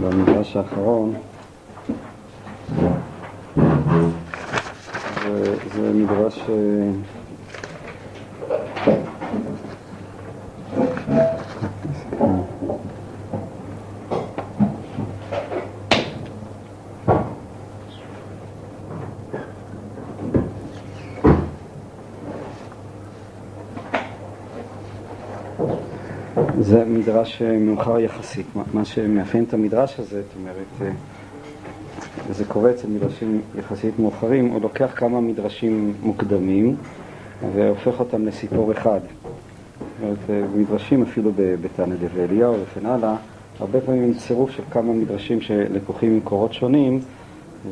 במדרש האחרון זה, זה מדרש זה מדרש אה, מאוחר יחסית. מה שמאפיין את המדרש הזה, זאת אומרת, אה, זה קורה אצל מדרשים יחסית מאוחרים, הוא לוקח כמה מדרשים מוקדמים והופך אותם לסיפור אחד. זאת אומרת, אה, מדרשים אפילו בתנא דבי אליהו וכן הלאה, הרבה פעמים עם צירוף של כמה מדרשים שלקוחים ממקורות שונים,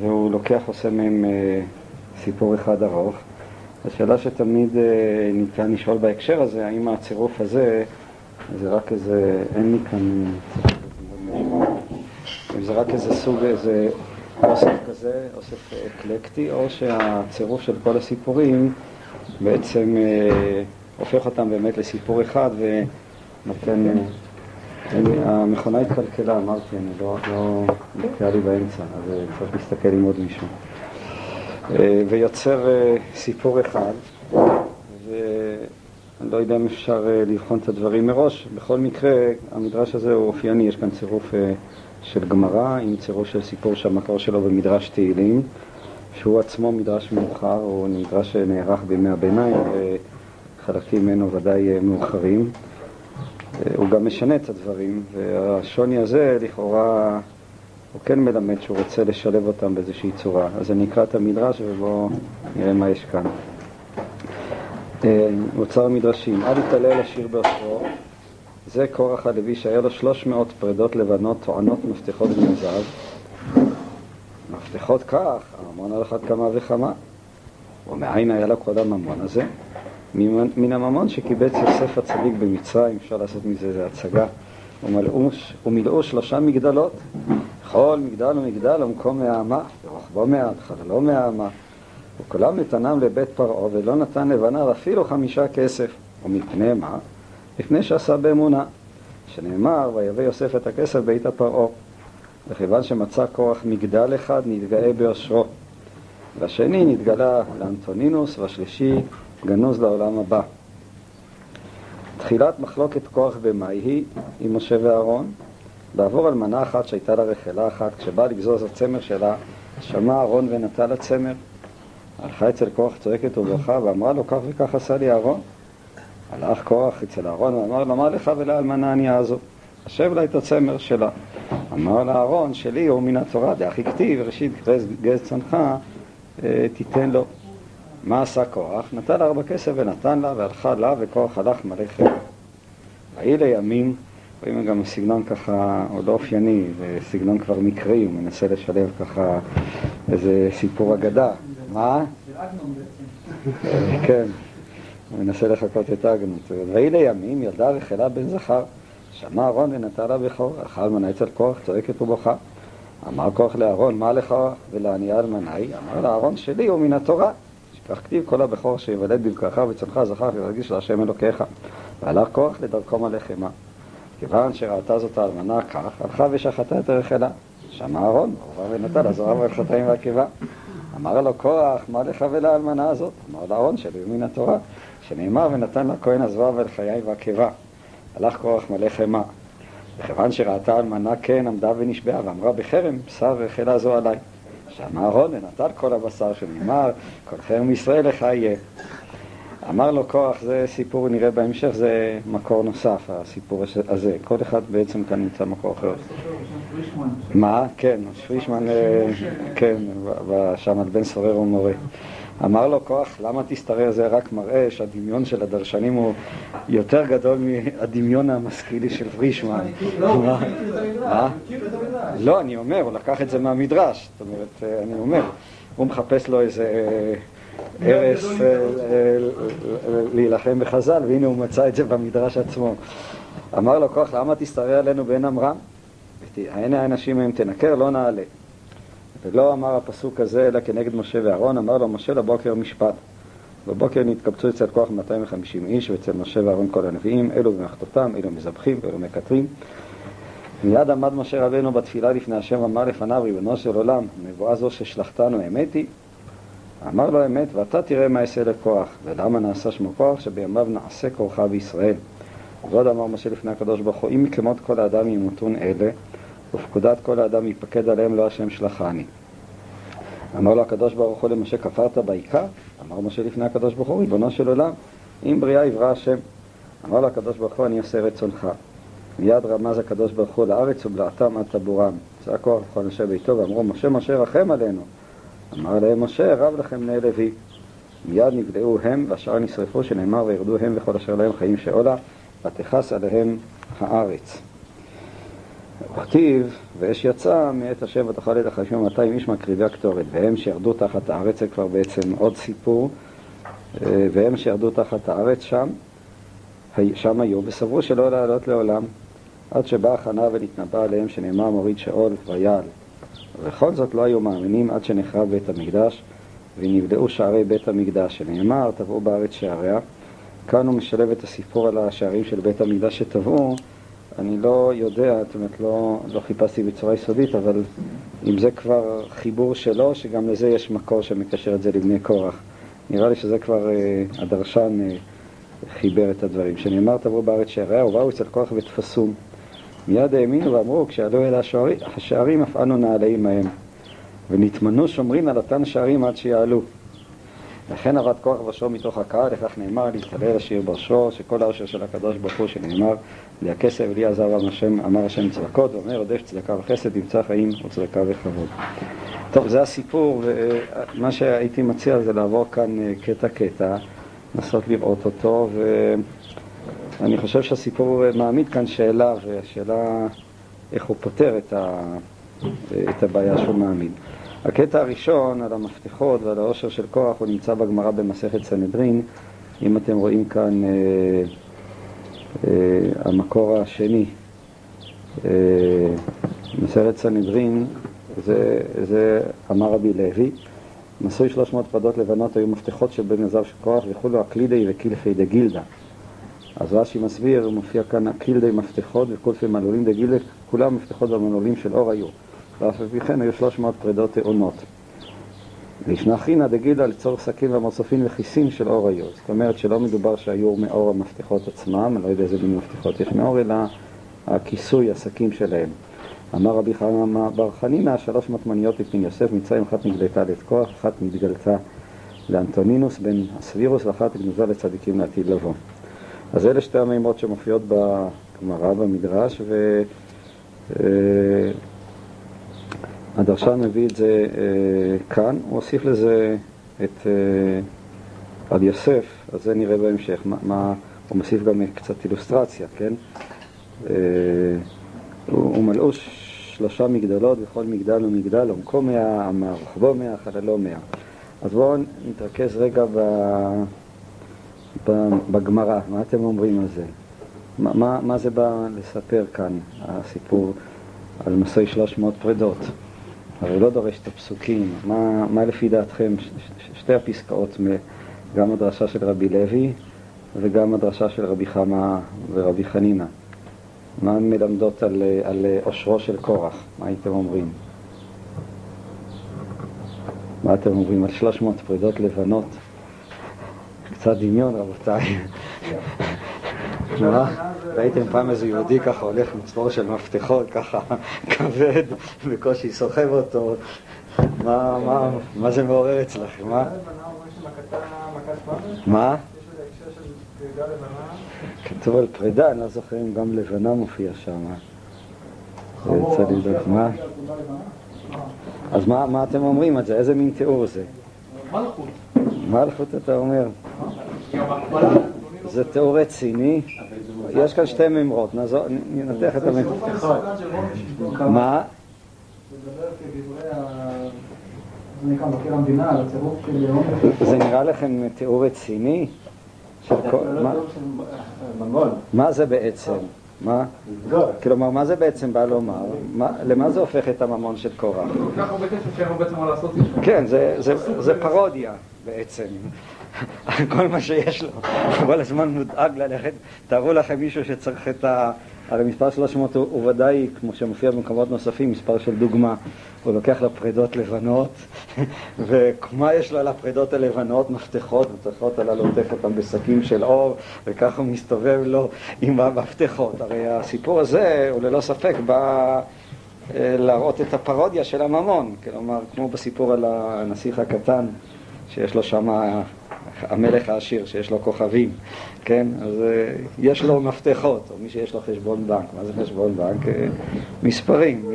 והוא לוקח, עושה מהם סיפור אחד ארוך. השאלה שתמיד ניתן לשאול בהקשר הזה, האם הצירוף הזה זה רק איזה, אין לי כאן, אם זה רק איזה סוג, איזה אוסף כזה, אוסף אקלקטי, או שהצירוף של כל הסיפורים בעצם אה, הופך אותם באמת לסיפור אחד ונותן... אני, המכונה התקלקלה, אמרתי, אני לא, לא נתקעה לי באמצע, אז אה, צריך להסתכל עם עוד מישהו. אה, ויוצר אה, סיפור אחד. אני לא יודע אם אפשר אה, לבחון את הדברים מראש. בכל מקרה, המדרש הזה הוא אופייני, יש כאן צירוף אה, של גמרא עם צירוף של סיפור שהמקור שלו במדרש תהילים, שהוא עצמו מדרש מאוחר, הוא מדרש שנערך בימי הביניים, וחלקים ממנו ודאי אה, מאוחרים. הוא גם משנה את הדברים, והשוני הזה לכאורה הוא כן מלמד שהוא רוצה לשלב אותם באיזושהי צורה. אז אני אקרא את המדרש ובואו נראה מה יש כאן. אוצר המדרשים, אל יתעלה לשיר באושרו, זה קורח הלוי שהיה לו שלוש מאות פרדות לבנות טוענות מפתחות בני. מפתחות כך, הממון על אחת כמה וכמה. ומאין היה לו כל הממון הזה? מן הממון שקיבץ יוסף הצדיק במצרים, אפשר לעשות מזה הצגה. ומילאו שלושה מגדלות, כל מגדל ומגדל ומקום מהאמה, ורוחבו מעט, חללו מהאמה. וכולם נתנם לבית פרעה, ולא נתן לבניו אפילו חמישה כסף. ומפני מה? מפני שעשה באמונה. שנאמר, ויבא יוסף את הכסף בית הפרעה. וכיוון שמצא כוח מגדל אחד, נתגאה באושרו. והשני נתגלה לאנטונינוס, והשלישי גנוז לעולם הבא. תחילת מחלוקת כוח במאי היא עם משה ואהרון, לעבור על מנה אחת שהייתה לה רחלה אחת, כשבא לגזוז הצמר שלה, שמע אהרון ונטל הצמר. הלכה אצל קורח צועקת ובוכה ואמרה לו כך וכך עשה לי אהרון. הלך קורח אצל אהרון ואמר לו מה לך ולאלמנה ענייה הזו? השב לה את הצמר שלה. אמר לה אהרון שלי הוא מן התורה דאחי כתיב ראשית גז צנחה אה, תיתן לו. מה עשה קורח? נתן לה ארבע כסף ונתן לה והלכה לה וקורח הלך מלא חלק. ויהי לימים, רואים גם סגנון ככה, הוא לא אופייני, זה סגנון כבר מקרי, הוא מנסה לשלב ככה איזה סיפור אגדה. מה? כן, הוא מנסה לחכות את האגנות. ויהי לימים ילדה רחלה בן זכר, שמע אהרון ונטע לה בכור, אכל מנה אצל כוח, צועקת ובוכה. אמר כוח לאהרון, מה לך ולענייה אלמנאי? אמר לאהרון, שלי הוא מן התורה. שכך כתיב כל הבכור שיוולד בבקרך וצונך זכר להרגיש להשם אלוקיך. והלך כוח לדרכו מלא חמא. כיוון שראתה זאת האלמנה כך, הלכה ושחטה את הרחלה. שמע אהרון, ובא ונטע לה זרע והחטאים והקיבה. אמר לו כוח, מה לך ולאלמנה הזאת? אמר לה עון שלי מן התורה, שנאמר ונתן לכהן הזרוע ולחיי והקיבה. הלך כוח מלא חמא. וכיוון שראתה אלמנה כן עמדה ונשבעה ואמרה בחרם בשר וחלה זו עליי. שאמר אהרון ונטל כל הבשר שנאמר כל חרם ישראל לך יהיה. אמר לו כוח, זה סיפור נראה בהמשך, זה מקור נוסף, הסיפור הזה. כל אחד בעצם כאן נמצא מקור אחר. מה? כן, שפרישמן, אה, כן, שם על בן סורר ומורה. אמר לו כוח, למה תסתרר? זה רק מראה שהדמיון של הדרשנים הוא יותר גדול מהדמיון המשכילי של פרישמן. מה? לא, אני אומר, הוא לקח את זה מהמדרש. זאת אומרת, אה, אני אומר, הוא מחפש לו איזה... הרס אה, להילחם בחז"ל, והנה הוא מצא את זה במדרש עצמו. אמר לו כוח, למה תשתרע עלינו בעין אמרם? הנה האנשים מהם תנקר, לא נעלה. ולא אמר הפסוק הזה אלא כנגד משה ואהרון, אמר לו משה לבוקר משפט. בבוקר נתקבצו אצל כוח 250 איש, ואצל משה ואהרון כל הנביאים, אלו במחתותם, אלו מזבחים ואלו מקטרים. מיד עמד משה רבנו בתפילה לפני השם אמר לפניו, ריבונו של עולם, נבואה זו ששלחתנו אמת היא? אמר לו אמת, ואתה תראה מה אעשה לכוח. ולמה נעשה שמו כוח? שבימיו נעשה כוחה בישראל. ועוד אמר משה לפני הקדוש ברוך הוא, אם מקמות כל האדם ימותון אלה, ופקודת כל האדם ייפקד עליהם לא השם שלחני. אמר לו הקדוש ברוך הוא למשה, כפרת בעיקר? אמר משה לפני הקדוש ברוך הוא, ריבונו של עולם, אם בריאה יברא השם. אמר לו הקדוש ברוך הוא, אני עושה רצונך. מיד רמז הקדוש ברוך הוא לארץ ובלעתם עד טבורם. הכוח לכל אנשי ביתו, ואמרו, משה, משה, רחם עלינו. אמר להם משה, רב לכם בני לוי. מיד נגדעו הם, והשאר נשרפו, שנאמר, וירדו הם וכל אשר להם חיים שאולה, ותכס עליהם הארץ. וכתיב, ואש יצא מאת השם ותאכל את החמישים ומאתיים איש מקריבי הקטורת, והם שירדו תחת הארץ, זה כבר בעצם עוד סיפור, אה, והם שירדו תחת הארץ שם, שם היו, וסברו שלא לעלות לעולם, עד שבאה חנה ונתנבא עליהם שנאמר מוריד שאול ויעל. ובכל זאת לא היו מאמינים עד שנחרב בית המקדש, ונבדעו שערי בית המקדש, שנאמר, טבעו בארץ שעריה. כאן הוא משלב את הסיפור על השערים של בית המקדש שטבעו. אני לא יודע, זאת אומרת, לא, לא חיפשתי בצורה יסודית, אבל אם זה כבר חיבור שלו, שגם לזה יש מקור שמקשר את זה לבני קורח. נראה לי שזה כבר אה, הדרשן אה, חיבר את הדברים. שנאמר, תבואו בארץ שעריה, ובאו אצל כוח ותפסום. מיד האמינו ואמרו, כשעלו אל השערים, השערים אף אנו נעלים מהם. ונתמנו שומרים על אותן שערים עד שיעלו. לכן עבד כוח ראשו מתוך הקהל, לכך נאמר להתהלל השיר בראשו, שכל העושר של הקדוש ברוך הוא שנאמר, לי הכסף ולי עזב אמר השם צדקות, ואומר עודף צדקה וחסד ימצא חיים וצדקה וכבוד. טוב, זה הסיפור, ומה שהייתי מציע זה לעבור כאן אה, קטע-קטע, לנסות לראות אותו, ואני חושב שהסיפור מעמיד כאן שאלה, והשאלה איך הוא פותר את, ה... את הבעיה שהוא מעמיד. הקטע הראשון על המפתחות ועל העושר של כוח הוא נמצא בגמרא במסכת סנהדרין. אם אתם רואים כאן אה, אה, המקור השני, אה, מסכת סנהדרין, זה, זה אמר רבי לוי, נשוי שלוש מאות פרדות לבנות היו מפתחות של בן עזב של כוח וכולו אקלידי וקילפי דגילדה. אז רש"י מסביר, מופיע כאן אקילדי מפתחות וקולפי מלולים דגילדה, כולם מפתחות במנעולים של אור היו. ואף על פי כן היו 300 פרידות טעונות. וישנה חינא דגילה לצורך שקים והמוספין וכיסים של אור היו. זאת אומרת שלא מדובר שהיו מאור המפתחות עצמם, אני לא יודע איזה מין מפתחות יש מאור, אלא הכיסוי, השקים שלהם. אמר רבי חנא בר חנינא, שלוש מטמניות לפני יוסף, מצרים אחת נגלתה לאת כוח, אחת נתגלתה לאנטונינוס בן הסבירוס, ואחת גנוזה לצדיקים לעתיד לבוא. אז אלה שתי המימות שמופיעות בגמרא, במדרש, ו... אה, מביא את זה אה, כאן, הוא הוסיף לזה את אה, על יוסף, אז זה נראה בהמשך, מה, מה, הוא מוסיף גם קצת אילוסטרציה, כן? אה, הוא מלאו שלושה מגדלות, וכל מגדל הוא מגדל, עומקו מאה, רוחבו מאה, חללו מאה. אז בואו נתרכז רגע ב, בגמרא, מה אתם אומרים על זה? מה, מה, מה זה בא לספר כאן, הסיפור על מסעי שלוש מאות פרדות? הרי לא דורש את הפסוקים. מה, מה לפי דעתכם, ש, ש, שתי הפסקאות, גם הדרשה של רבי לוי וגם הדרשה של רבי חמא ורבי חנינא, מה הן מלמדות על, על עושרו של קורח? מה הייתם אומרים? מה אתם אומרים על 300 פרידות לבנות? קצת דמיון, רבותיי. מה? ראיתם פעם איזה יהודי ככה הולך עם צבור של מפתחות, ככה כבד, בקושי סוחב אותו. מה, מה, מה זה מעורר אצלכם? מה? מה? כתוב על פרידה, אני לא זוכר אם גם לבנה מופיע שם. מה. אז מה אתם אומרים על זה? איזה מין תיאור זה? מלכות. מלכות אתה אומר? זה תיאור רציני. יש כאן שתי מימרות, ננתח את המימרות. מה? זה נראה לכם תיאור רציני? מה זה בעצם? מה? כלומר, מה זה בעצם בא לומר? למה זה הופך את הממון של קורח? כן, זה פרודיה בעצם. כל מה שיש לו, כל הזמן מודאג ללכת. תארו לכם מישהו שצריך את, ה, הרי מספר 300 הוא, הוא ודאי, כמו שמופיע במקומות נוספים, מספר של דוגמה. הוא לוקח לו פרידות לבנות, ומה יש לו על הפרידות הלבנות? מפתחות, מפתחות הללו עוטף אותם בשקים של אור, וככה הוא מסתובב לו עם המפתחות. הרי הסיפור הזה הוא ללא ספק בא אה, להראות את הפרודיה של הממון, כלומר, כמו בסיפור על הנסיך הקטן, שיש לו שם המלך העשיר, שיש לו כוכבים, כן? אז אה, יש לו מפתחות, או מי שיש לו חשבון בנק. מה זה חשבון בנק? אה, מספרים.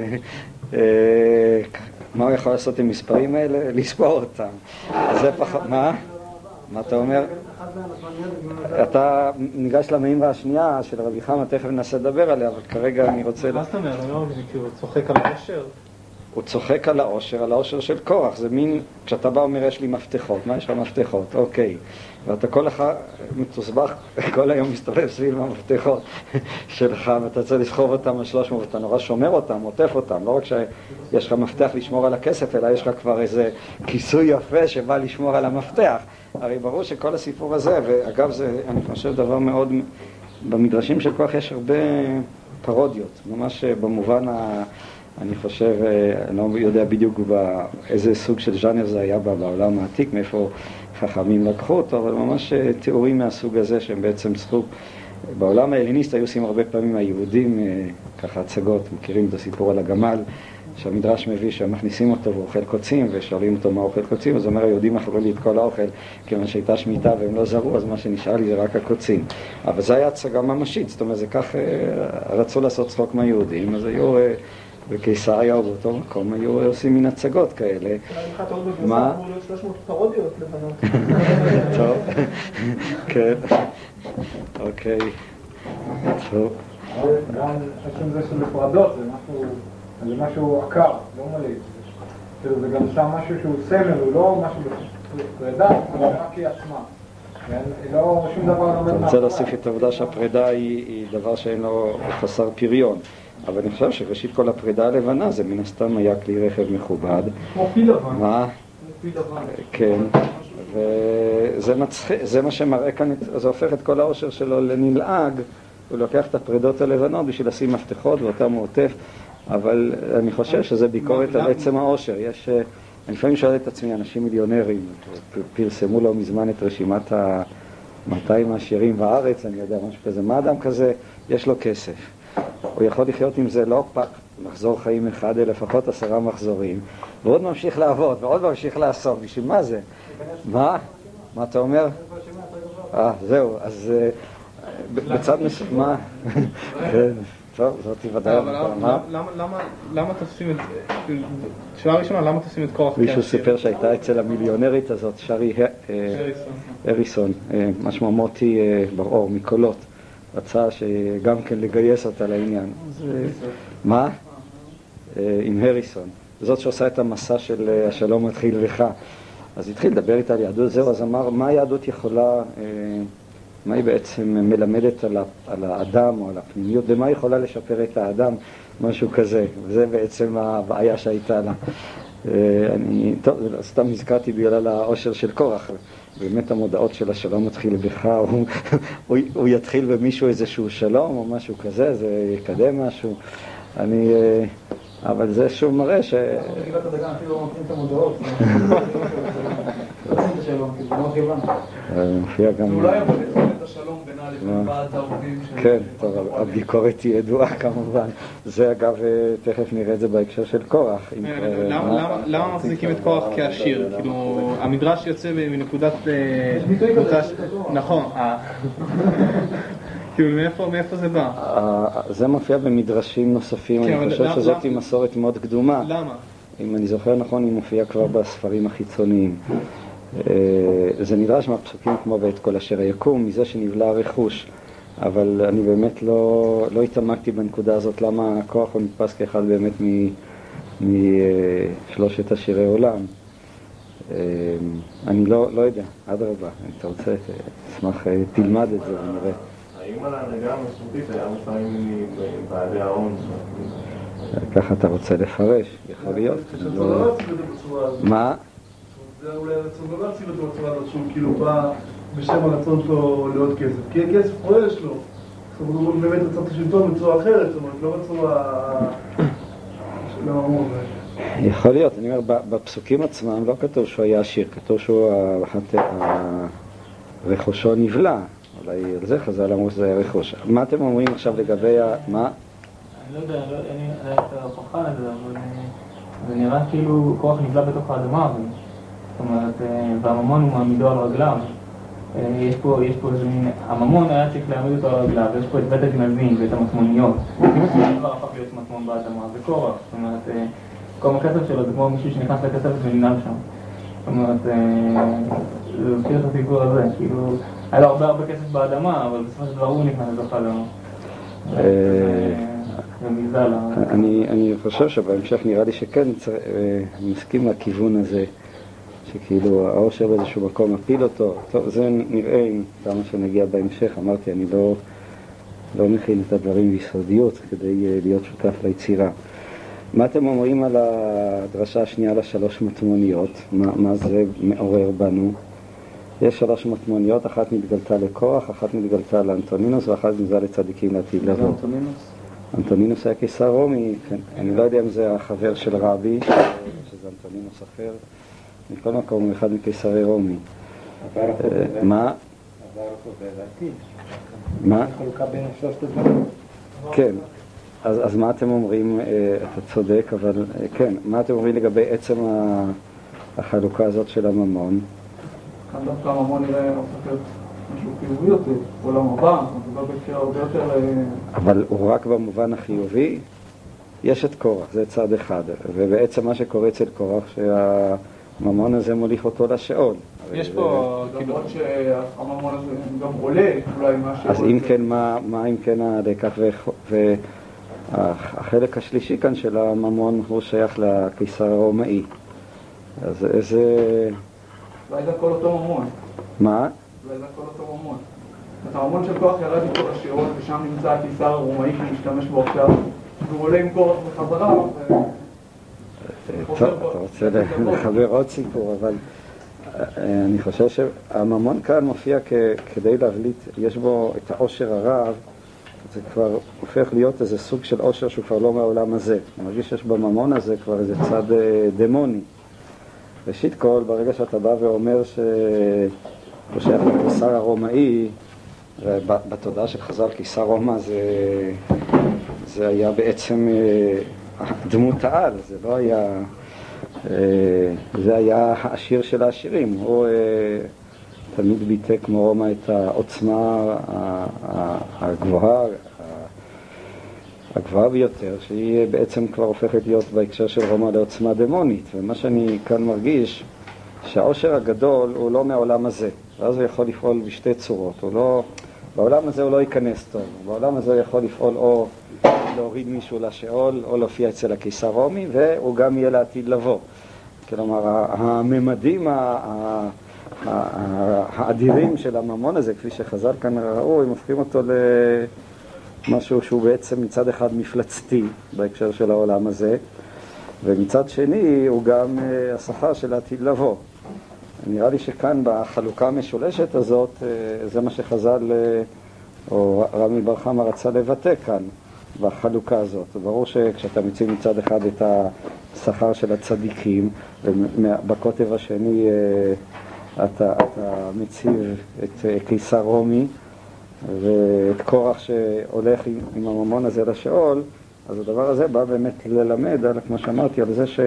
מה הוא יכול לעשות עם מספרים האלה? לספור אותם. זה פחות... מה? מה אתה אומר? אתה ניגש למימרה השנייה של רבי חמא, תכף ננסה לדבר עליה, אבל כרגע אני רוצה... מה זאת אומרת? אני לא מבין, כי הוא צוחק על העושר? הוא צוחק על העושר, על העושר של קורח. זה מין, כשאתה בא ואומר, יש לי מפתחות, מה יש לך מפתחות? אוקיי. ואתה כל אחד מתוסבך, כל היום מסתובב סביב המפתחות שלך, ואתה צריך לסחוב אותם על 300, ואתה נורא שומר אותם, עוטף אותם. לא רק שיש לך מפתח לשמור על הכסף, אלא יש לך כבר איזה כיסוי יפה שבא לשמור על המפתח. הרי ברור שכל הסיפור הזה, ואגב זה, אני חושב, דבר מאוד, במדרשים של כוח יש הרבה פרודיות, ממש במובן ה... אני חושב, אני לא יודע בדיוק באיזה סוג של ז'אנר זה היה בעולם העתיק, מאיפה חכמים לקחו אותו, אבל ממש תיאורים מהסוג הזה שהם בעצם צריכו, בעולם ההליניסט היו עושים הרבה פעמים היהודים ככה הצגות, מכירים את הסיפור על הגמל שהמדרש מביא שמכניסים אותו ואוכל קוצים ושואלים אותו מה אוכל קוצים אז אומר היהודים אכלו לי את כל האוכל כיוון שהייתה שמיטה והם לא זרו אז מה שנשאר לי זה רק הקוצים. אבל זו הייתה הצגה ממשית זאת אומרת זה כך רצו לעשות צחוק מהיהודים אז היו בקיסריה או באותו מקום היו עושים מין הצגות כאלה. מה? טוב, כן, אוקיי, טוב. גם עצם זה שזה פרדות זה משהו עקר, לא מלא. זה גם שם משהו שהוא סמל, הוא לא משהו בפרידה, הוא רק היא עצמה. לא, שום דבר לא אני רוצה להוסיף את העובדה שהפרידה היא דבר שאין לו חסר פריון. אבל אני חושב שראשית כל הפרידה הלבנה זה מן הסתם היה כלי רכב מכובד. כמו פיל לבן. מה? לבן. כן. וזה מצחיק, זה מה שמראה כאן, זה הופך את כל העושר שלו לנלעג, הוא לוקח את הפרידות הלבנות בשביל לשים מפתחות ואותם הוא עוטף, אבל אני חושב שזה ביקורת על עצם העושר. יש, אני לפעמים שואל את עצמי, אנשים מיליונרים, פרסמו לא מזמן את רשימת ה-200 העשירים בארץ, אני יודע, משהו כזה, מה אדם כזה, יש לו כסף. הוא יכול לחיות עם זה לא פק, מחזור חיים אחד, אלא לפחות עשרה מחזורים, ועוד ממשיך לעבוד, ועוד ממשיך לעשות. בשביל מה זה? מה? מה אתה אומר? אה, זהו, אז בצד מסוים, מה? כן, טוב, זאת ודאי. למה תופסים את? שאלה ראשונה, למה תופסים את כוח מישהו סיפר שהייתה אצל המיליונרית הזאת, שרי הריסון, משמע מוטי בר-אור, מקולות. רצה שגם כן לגייס אותה לעניין. מה? עם הריסון. זאת שעושה את המסע של השלום מתחיל בך. אז התחיל לדבר איתה על יהדות, זהו, אז אמר, מה היהדות יכולה, מה היא בעצם מלמדת על האדם או על הפנימיות, ומה היא יכולה לשפר את האדם, משהו כזה. וזה בעצם הבעיה שהייתה לה. אני, טוב, סתם נזכרתי בגלל העושר של קורח. באמת המודעות של השלום מתחיל בך, הוא, הוא, הוא יתחיל במישהו איזשהו שלום או משהו כזה, זה יקדם משהו. אני, אבל זה שוב מראה ש... מופיע גם... אולי אבל את השלום בינה לבין ועד העובדים כן, טוב, הביקורת היא ידועה כמובן. זה אגב, תכף נראה את זה בהקשר של קורח. למה מחזיקים את קורח כעשיר? כאילו, המדרש יוצא מנקודת... נכון. כאילו, מאיפה זה בא? זה מופיע במדרשים נוספים, אני חושב שזאת מסורת מאוד קדומה. למה? אם אני זוכר נכון, היא מופיעה כבר בספרים החיצוניים. זה נדרש מהפסוקים כמו ואת כל אשר יקום, מזה שנבלע הרכוש. אבל אני באמת לא, לא התעמקתי בנקודה הזאת, למה הכוח הוא נתפס כאחד באמת משלושת עשירי עולם. אני לא, לא יודע, אדרבה, אם אתה רוצה, אשמח, תלמד את זה ונראה. האם על ההנהגה המסורתית היה לפעמים בעלי ההון? ככה אתה רוצה לפרש, יכול להיות. מה? זה אולי הרצון לא להציב את זה בצורה הזאת שהוא כאילו בא בשם הרצון שלו לעוד כסף כי הכסף פה יש לו הוא באמת רצה את השלטון בצורה אחרת, זאת אומרת, לא בצורה... של הממון. יכול להיות, אני אומר, בפסוקים עצמם לא כתוב שהוא היה עשיר, כתוב שהוא, ה- הת- ה- רכושו נבלע, אולי על זה חז"ל אמרו שזה היה רכוש. מה אתם אומרים עכשיו לגבי ה... מה? אני לא יודע, לא- לי אין לי את ההוכחה לזה, אבל זה נראה כאילו כוח נבלע בתוך האדמה, זאת אומרת, אה, והממון הוא מעמידו על רגליו. אה, יש פה, איזה מין, הממון היה צריך להעמיד אותו על רגליו, ויש פה את בית הגנבים ואת המטמוניות. אם הסמון כבר הפך להיות מטמון באדמה, זה קורח, זאת אומרת, אה, מקום הכסף שלו זה כמו מישהו שנכנס לכסף וננעל שם. זאת אומרת, זה מזכיר את הסיפור הזה, כאילו, היה לו הרבה הרבה כסף באדמה, אבל בסופו של דבר הוא נכנס לתוך האדמה. אה, ל... אני, חושב שבהמשך נראה לי שכן, אה, מסכים לכיוון הזה, שכאילו העושר באיזשהו מקום מפיל אותו. טוב, זה נראה עם כמה שנגיע בהמשך. אמרתי, אני לא, לא מכין את הדברים ביסודיות כדי אה, להיות שותף ליצירה. מה אתם אומרים על הדרשה השנייה לשלוש מטמוניות? מה, מה זה מעורר בנו? יש שלוש מטמוניות, אחת מתגלתה לקורח, אחת מתגלתה לאנטונינוס ואחת מתגלתה לצדיקים לעתיד לבוא. אנטונינוס היה קיסר רומי, כן. אני לא יודע אם זה החבר של רבי, שזה אנטונינוס אחר. מכל מקום הוא אחד מקיסרי רומי. אה, מה? מה? כן. אז, אז מה אתם אומרים, אה, אתה צודק, אבל אה, כן, מה אתם אומרים לגבי עצם החלוקה הזאת של הממון? כאן דווקא הממון נראה הופך להיות משהו חיובי יותר, עולם הבא, אומרת, בהקשר הרבה יותר... אה, אבל הוא רק במובן החיובי, יש את קורח, זה צד אחד, ובעצם מה שקורה אצל קורח, שהממון הזה מוליך אותו לשאול. יש פה, כאילו, למרות שהממון הזה גם עולה, אולי מה ש... אז אם כן, מה, מה אם כן הלקח והחלק השלישי כאן של הממון הוא שייך לקיסר הרומאי. אז איזה... אולי זה הכל אותו ממון. מה? אולי זה הכל אותו ממון. אז הממון של כוח ירד איתו לשיעור, ושם נמצא הקיסר הרומאי שמשתמש בו עכשיו, והוא עולה עם כוח בחזרה, ו... טוב, אתה רוצה לחבר עוד סיפור, אבל אה, אני חושב שהממון כאן מופיע כדי להבליט, יש בו את העושר הרב, זה כבר הופך להיות איזה סוג של עושר שהוא כבר לא מהעולם הזה. אני מרגיש שיש בממון הזה כבר איזה צד אה, דמוני. ראשית כל, ברגע שאתה בא ואומר שהוא שייך לקיסר הרומאי, בתודעה של חז"ל קיסר רומא זה, זה היה בעצם אה, דמות העל, זה לא היה... אה, זה היה העשיר של העשירים. הוא אה, תמיד ביטא כמו רומא את העוצמה הגבוהה, הגבוהה ביותר, שהיא בעצם כבר הופכת להיות בהקשר של רומא לעוצמה דמונית. ומה שאני כאן מרגיש, שהעושר הגדול הוא לא מהעולם הזה, ואז הוא יכול לפעול בשתי צורות. הוא לא, בעולם הזה הוא לא ייכנס טוב, בעולם הזה הוא יכול לפעול או להוריד מישהו לשאול, או להופיע אצל הקיסר רומי, והוא גם יהיה לעתיד לבוא. כלומר, הממדים האדירים של הממון הזה, כפי שחז"ל כאן ראו, הם הופכים אותו למשהו שהוא בעצם מצד אחד מפלצתי בהקשר של העולם הזה, ומצד שני הוא גם אה, השכר של העתיד לבוא. נראה לי שכאן בחלוקה המשולשת הזאת, אה, זה מה שחז"ל, אה, או רמי בר חמא רצה לבטא כאן, בחלוקה הזאת. ברור שכשאתה מציב מצד אחד את השכר של הצדיקים, ובקוטב השני אתה, אתה מציב את קיסר רומי ואת קורח שהולך עם, עם הממון הזה לשאול, אז הדבר הזה בא באמת ללמד, על, כמו שאמרתי, על זה ש...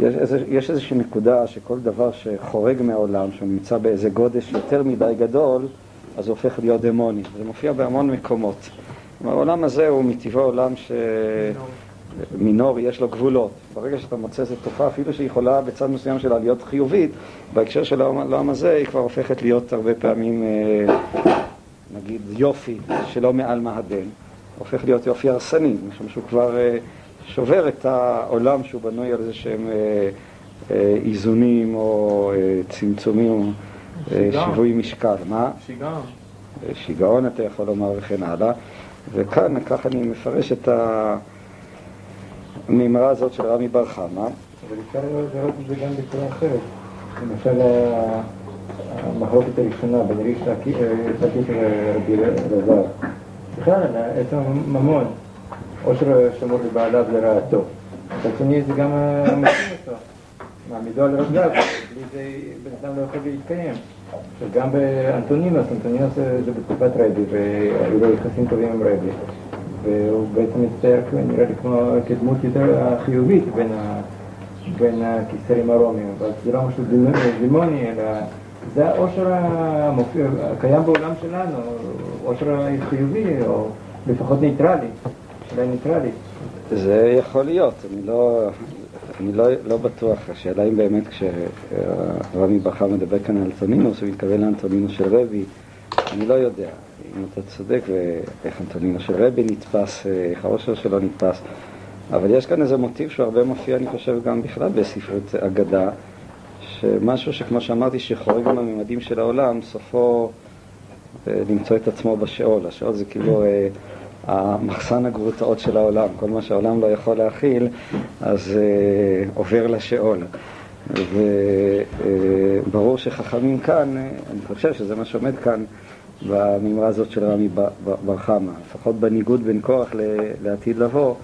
יש, איזה, יש איזושהי נקודה שכל דבר שחורג מהעולם, שהוא נמצא באיזה גודש יותר מדי גדול, אז הוא הופך להיות דמוני. זה מופיע בהמון מקומות. העולם הזה הוא מטבעו עולם ש... מינורי, יש לו גבולות. ברגע שאתה מוצא איזו תופעה, אפילו שהיא יכולה בצד מסוים שלה להיות חיובית, בהקשר של העולם הזה היא כבר הופכת להיות הרבה פעמים, אה, נגיד, יופי שלא מעל מהדן. הופך להיות יופי הרסני, משום שהוא כבר אה, שובר את העולם שהוא בנוי על איזה שהם אה, אה, איזונים או צמצומים. שיווי משקל. מה? שיגעון. שיגעון אתה יכול לומר וכן הלאה. וכאן, כך אני מפרש את המימרה הזאת של רמי בר חמא. אבל אפשר לראות את זה גם בצורה אחרת. למשל, המחלוקת הראשונה בין ריש לקיש ורבי אלעזר, בכלל, את הממון, עושר שמור לבעליו לרעתו. מצד שני זה גם מקים אותו, מעמידו על רגליו, בלי זה בן אדם לא יכול להתקיים. וגם באנטונינוס, אנטונינוס זה בתקופת רבי, והיו לו יחסים טובים עם רבי. והוא בעצם מצטייר, נראה לי כמו כדמות יותר חיובית בין, הקיסרים הרומיים, אבל זה לא משהו דימוני, אלא זה העושר הקיים בעולם שלנו, עושר חיובי, או לפחות ניטרלי, שאלה ניטרלית. זה יכול להיות, אני לא, אני לא, לא בטוח, השאלה אם באמת כשרמי בכר מדבר כאן על אנטונינוס, הוא מתכוון לאנטונינוס של רבי, אני לא יודע. אם אתה צודק ואיך אנטונינוס של רבי נתפס, איך העושר שלו נתפס, אבל יש כאן איזה מוטיב שהוא הרבה מופיע, אני חושב, גם בכלל בספרות אגדה, שמשהו שכמו שאמרתי, שחורג מהממדים של העולם, סופו אה, למצוא את עצמו בשאול. השאול זה כאילו אה, המחסן הגרוטאות של העולם. כל מה שהעולם לא יכול להכיל, אז אה, עובר לשאול. וברור שחכמים כאן, אני חושב שזה מה שעומד כאן במימרה הזאת של רמי בר חמא, לפחות בניגוד בין כוח לעתיד לבוא,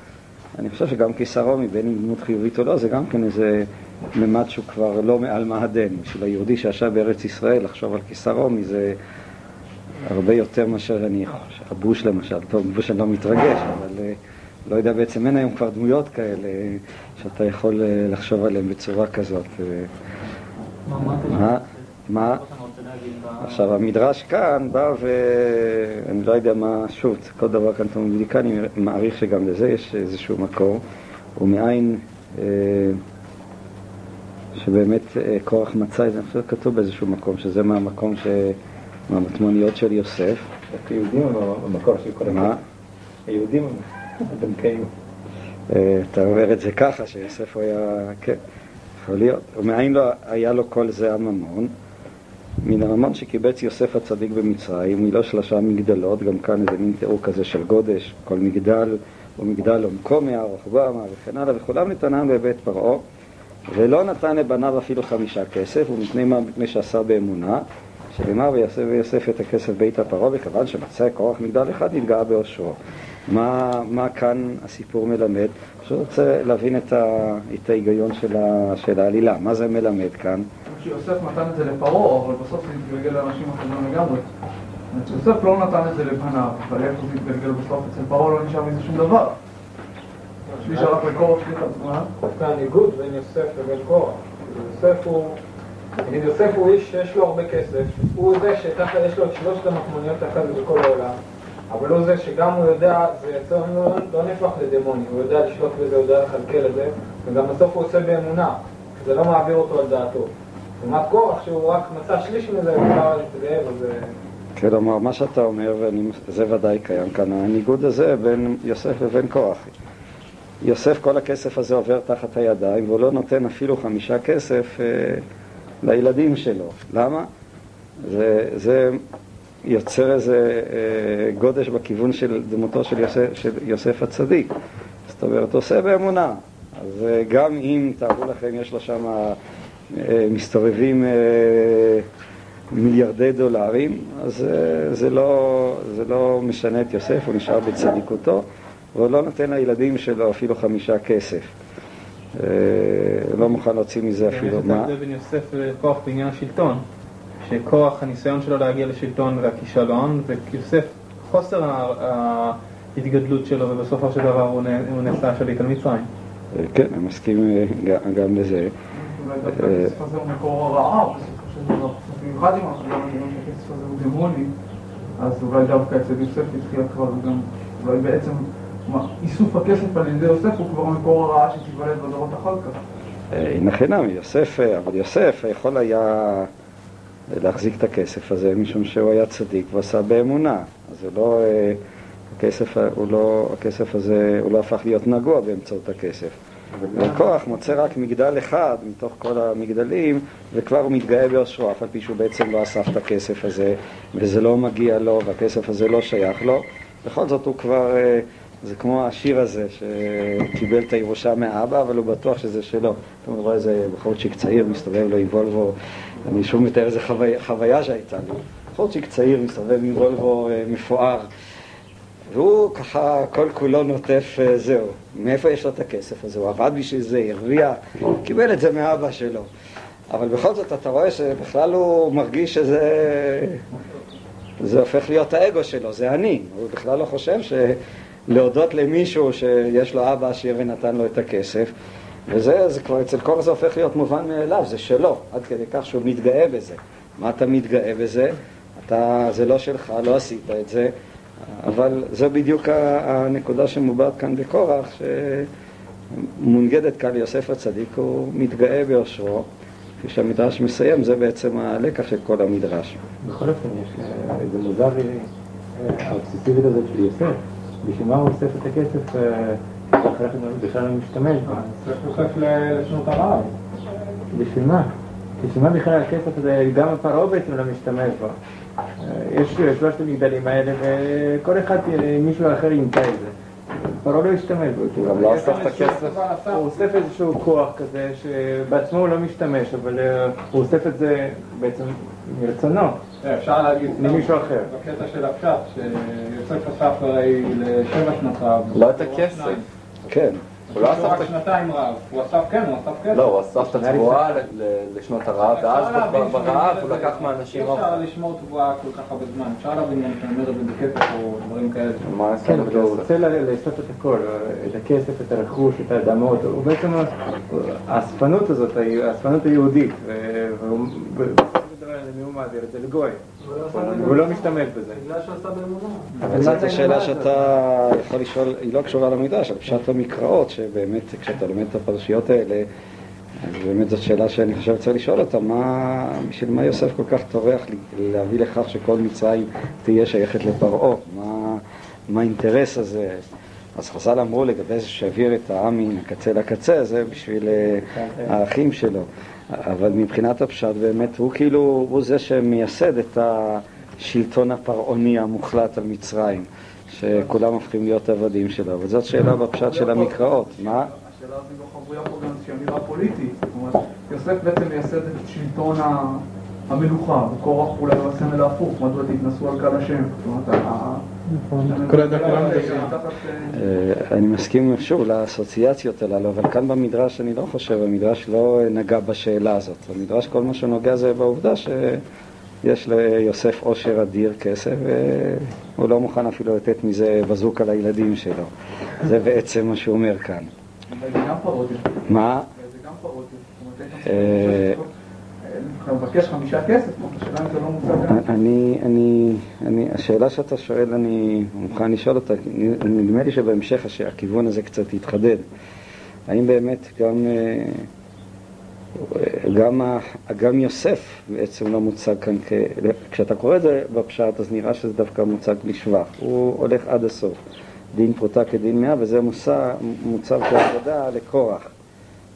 אני חושב שגם קיסרומי, בין אם דמות חיובית או לא, זה גם כן איזה ממד שהוא כבר לא מעל מהדן. בשביל היהודי שישב בארץ ישראל, לחשוב על קיסרומי זה הרבה יותר מאשר אני חושב, בוש למשל, טוב, בוש אני לא מתרגש, אבל אה, לא יודע, בעצם אין היום כבר דמויות כאלה שאתה יכול אה, לחשוב עליהן בצורה כזאת. אה. מה? מה? עכשיו, המדרש כאן בא ואני לא יודע מה, שוב, כל דבר כאן תלמודי אני מעריך שגם לזה יש איזשהו מקור, ומאין אה, שבאמת אה, כורח מצא, אני חושב שכתוב באיזשהו מקום, שזה מהמקום, ש... מהמטמוניות של יוסף. היהודים או המקור של כל מה? היהודים הדמקאים. אה, אתה אומר את זה ככה, שיוסף הוא היה, כן, יכול להיות. ומאין לא היה לו כל זה הממון? מן הממון שקיבץ יוסף הצדיק במצרים, מלא שלושה מגדלות, גם כאן איזה מין תיאור כזה של גודש, כל מגדל ומגדל עומקו מהר, רוחבמה וכן הלאה, וכולם נתנם בבית פרעה, ולא נתן לבניו אפילו חמישה כסף, ומפני מה? מפני שעשה באמונה, שנאמר ויעשה ויוסף את הכסף בית הפרעה, וכיוון שמצא כורח מגדל אחד נתגאה באושרו. מה, מה כאן הסיפור מלמד? פשוט רוצה להבין את, ה, את ההיגיון של, ה, של העלילה, מה זה מלמד כאן? שיוסף נתן את זה לפרעה, אבל בסוף זה התגלגל לאנשים אחרים לגמרי. יוסף לא נתן את זה לבניו, אבל איפה זה התגלגל בסוף? אצל פרעה לא נשאר מזה שום דבר. שליש הלך לקורח, שליש דווקא הניגוד בין יוסף לבין קורח. יוסף הוא, נגיד יוסף הוא איש שיש לו הרבה כסף, הוא זה שככה יש לו את שלושת המחמוניות הכזה בכל העולם, אבל הוא זה שגם הוא יודע, זה יוצר לא נהפך לדמוני, הוא יודע לשלוט בזה, הוא יודע לכלכל את זה, וגם בסוף הוא עושה באמונה, זה לא מעביר אותו על דעתו. לעומת קורח שהוא רק מצא שליש מזה, אפשר להתגאה וזה... כלומר, מה שאתה אומר, וזה ודאי קיים כאן, הניגוד הזה בין יוסף לבין קורח. יוסף, כל הכסף הזה עובר תחת הידיים, והוא לא נותן אפילו חמישה כסף אה, לילדים שלו. למה? זה, זה יוצר איזה אה, גודש בכיוון של דמותו של יוסף, של יוסף הצדיק. זאת אומרת, עושה באמונה. אז אה, גם אם, תארו לכם, יש לו שם אה, מסתובבים אה, מיליארדי דולרים, אז אה, זה לא, זה לא משנה את יוסף, הוא נשאר בצדיקותו, והוא לא נותן לילדים שלו אפילו חמישה כסף. לא מוכן להוציא מזה אפילו מה. יש את ההבדל בין יוסף וכוח בעניין השלטון, שכוח הניסיון שלו להגיע לשלטון והכישלון, ויוסף חוסר ההתגדלות שלו, ובסופו של דבר הוא נעשה שליט על מצרים. כן, אני מסכים גם לזה. אולי דווקא הכסף הזה הוא מקור הרעה, במיוחד אם אנחנו גם מבינים שהכסף הזה הוא דמוני, אז אולי דווקא אצל יוסף התחיל כבר גם, אולי בעצם איסוף הכסף על ידי יוסף הוא כבר מקור הרעה שתיוולד בדורות אחר כך. נכן נמי, יוסף, אבל יוסף יכול היה להחזיק את הכסף הזה משום שהוא היה צדיק ועשה באמונה. אז זה לא, הכסף, הוא לא, הכסף הזה, הוא לא הפך להיות נגוע באמצעות הכסף. והכוח מוצא רק מגדל אחד מתוך כל המגדלים, וכבר הוא מתגאה באושרו, אף על פי שהוא בעצם לא אסף את הכסף הזה, וזה לא מגיע לו, והכסף הזה לא שייך לו. בכל זאת הוא כבר, אה, זה כמו השיר הזה, שקיבל את הירושה מאבא, אבל הוא בטוח שזה שלו. אתה רואה איזה בחורצ'יק צעיר מסתובב לו עם וולבו, אני שוב מתאר איזה חווי, חוויה שהייתה לי. בחורצ'יק צעיר מסתובב עם וולבו אה, מפואר. והוא ככה כל כולו נוטף אה, זהו. מאיפה יש לו את הכסף הזה? הוא עבד בשביל זה, הרוויח, קיבל את זה מאבא שלו. אבל בכל זאת אתה רואה שבכלל הוא מרגיש שזה... זה הופך להיות האגו שלו, זה אני. הוא בכלל לא חושב שלהודות למישהו שיש לו אבא עשיר ונתן לו את הכסף, וזה זה כבר אצל קורח זה הופך להיות מובן מאליו, זה שלו, עד כדי כך שהוא מתגאה בזה. מה אתה מתגאה בזה? אתה, זה לא שלך, לא עשית את זה, אבל זו בדיוק הנקודה שמובעת כאן בקורח, שמונגדת כאן יוסף הצדיק, הוא מתגאה ביושרו. כפי שהמדרש מסיים, זה בעצם הלקח של כל המדרש. בכל אופן, יש אה, איזה מוזר אה, האובססיביות הזאת של יוסף. בשביל מה הוא אוסף את הכסף אה, שאחרי כן הוא בכלל לא משתמש בו? צריך אוסף לשנות הרעב. בשביל מה? בשביל מה בכלל הכסף הזה, גם הפרעה בעצם לא משתמש בו. יש שלושת המגדלים האלה, וכל אחד, מישהו אחר ימצא את זה. פרעה לא השתמש בו, כאילו. גם לא אסף את הכסף. הוא אוסף איזשהו כוח כזה, שבעצמו הוא לא משתמש, אבל אה, הוא אוסף את זה בעצם מרצונו. אפשר להגיד, למישהו אחר. בקטע של הפשט, שיוסף אסף הרי לשבע שנותיו. לא את הכסף. כן. הוא לא אסף רק את שנתיים רעב. הוא אסף, כן, הוא אסף כסף. לא, הוא אסף את התבואה לשנות הרעב, ואז ברעב הוא. לקח מאנשים אפשר. לשמור תבואה כל כך הרבה זמן. אפשר להבין גם שאני אומר את זה בכסף או דברים כאלה. מה עשה כן, אבל הוא? רוצה ל- לאסוף את הכל, את הכסף, את הרכוש, את האדמות, הוא בעצם, האספנות הזאת, האספנות היהודית, של למי הוא מעביר את זה? לגוי. והוא לא משתמש בזה. בגלל שהוא עשה באמונה. אבל זאת השאלה שאתה יכול לשאול, היא לא קשורה למדרש, אבל פשט המקראות, שבאמת כשאתה לומד את הפרשיות האלה, אז באמת זאת שאלה שאני חושב שצריך לשאול אותה, מה, בשביל מה יוסף כל כך טורח ל- להביא לכך שכל מצרים תהיה שייכת לפרעה? מה, מה האינטרס הזה? אז חז"ל אמרו לגבי זה שהעביר את העם מן הקצה לקצה, זה בשביל אה, האחים שלו. אבל מבחינת הפשט באמת הוא כאילו, הוא זה שמייסד את השלטון הפרעוני המוחלט על מצרים, שכולם הופכים להיות עבדים שלו. וזאת שאלה בפשט של המקראות. מה? השאלה הזו לא חבויה פה גם איזושהי אמירה פוליטית. זאת אומרת, יוסף בעצם מייסד את שלטון המלוכה, וקורח אולי הוא הסמל ההפוך, מדוע תתנסו על קהל השם. זאת אומרת, כל אה, אני מסכים שוב לאסוציאציות הללו, אבל כאן במדרש אני לא חושב, המדרש לא נגע בשאלה הזאת. המדרש כל מה שנוגע זה בעובדה שיש ליוסף עושר אדיר כסף, והוא לא מוכן אפילו לתת מזה בזוקה לילדים שלו. זה בעצם מה שהוא אומר כאן. אבל זה גם פרודיה. מה? זה גם פרודיה. זאת אומרת, אה, אתה מבקש חמישה כסף, השאלה אם זה לא מוצא גם. אני, אני, אני, השאלה שאתה שואל, אני מוכן לשאול אותה, נדמה לי שבהמשך הכיוון הזה קצת יתחדד. האם באמת גם, אה, גם, ה- גם יוסף בעצם לא מוצג כאן, כ... כשאתה קורא את זה בפשט אז נראה שזה דווקא מוצג לשבח, הוא הולך עד הסוף. דין פרוטה כדין מאה, וזה מוצב כעבודה לקורח.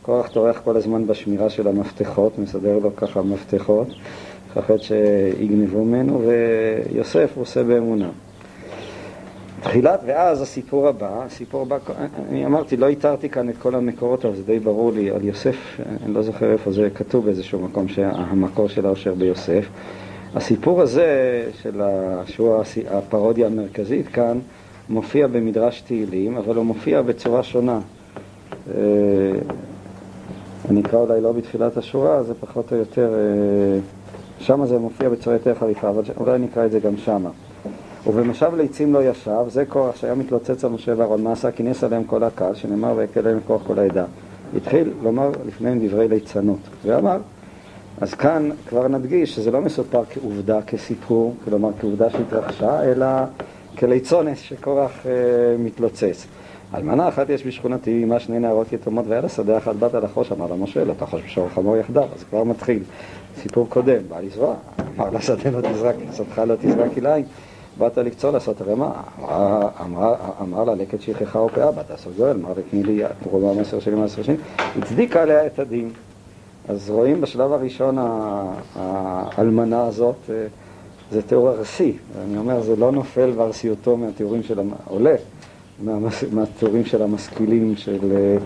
קורח טורח כל הזמן בשמירה של המפתחות, מסדר לו ככה מפתחות, מפחד שיגנבו ממנו, ויוסף עושה באמונה. תחילת, ואז הסיפור הבא, הסיפור הבא, אני אמרתי, לא איתרתי כאן את כל המקורות, אבל זה די ברור לי, על יוסף, אני לא זוכר איפה זה כתוב באיזשהו מקום, שהמקור של העושר ביוסף. הסיפור הזה, של ה, שהוא הפרודיה המרכזית כאן, מופיע במדרש תהילים, אבל הוא מופיע בצורה שונה. אני אקרא אולי לא בתחילת השורה, זה פחות או יותר, אה, שמה זה מופיע בצורה יותר חריפה, אבל אולי אני אקרא את זה גם שמה. ובמשב ליצים לא ישב, זה כוח שהיה מתלוצץ על משה ואהרון, מה עשה? כינס עליהם כל הקהל, שנאמר ויקל עליהם כוח כל העדה. התחיל לומר לפניהם דברי ליצנות, ואמר, אז כאן כבר נדגיש שזה לא מסופר כעובדה, כסיפור, כלומר כעובדה שהתרחשה, אלא כליצונת שקורח אה, מתלוצץ. אלמנה אחת יש בשכונתי, עמה שני נערות יתומות, והיה לה שדה אחת בת על החוש, אמר לה משה, לא תחוש בשור חמור יחדיו, אז כבר מתחיל. סיפור קודם, בא לזרוע, אמר לה שדה לא תזרק, שדך לא תזרק כלאיים, באת לקצור לעשות רמה, אמר לה לקט שכחה ופאה, בת עשר גואל, אמר לה תני לי תרומה מעשר שנים מעשר שנים, הצדיקה עליה את הדין. אז רואים בשלב הראשון האלמנה הזאת, אה, זה תיאור ארסי, ואני אומר, זה לא נופל בארסיותו מהתיאורים של, המ- מהתיאורים של המשכילים של אה,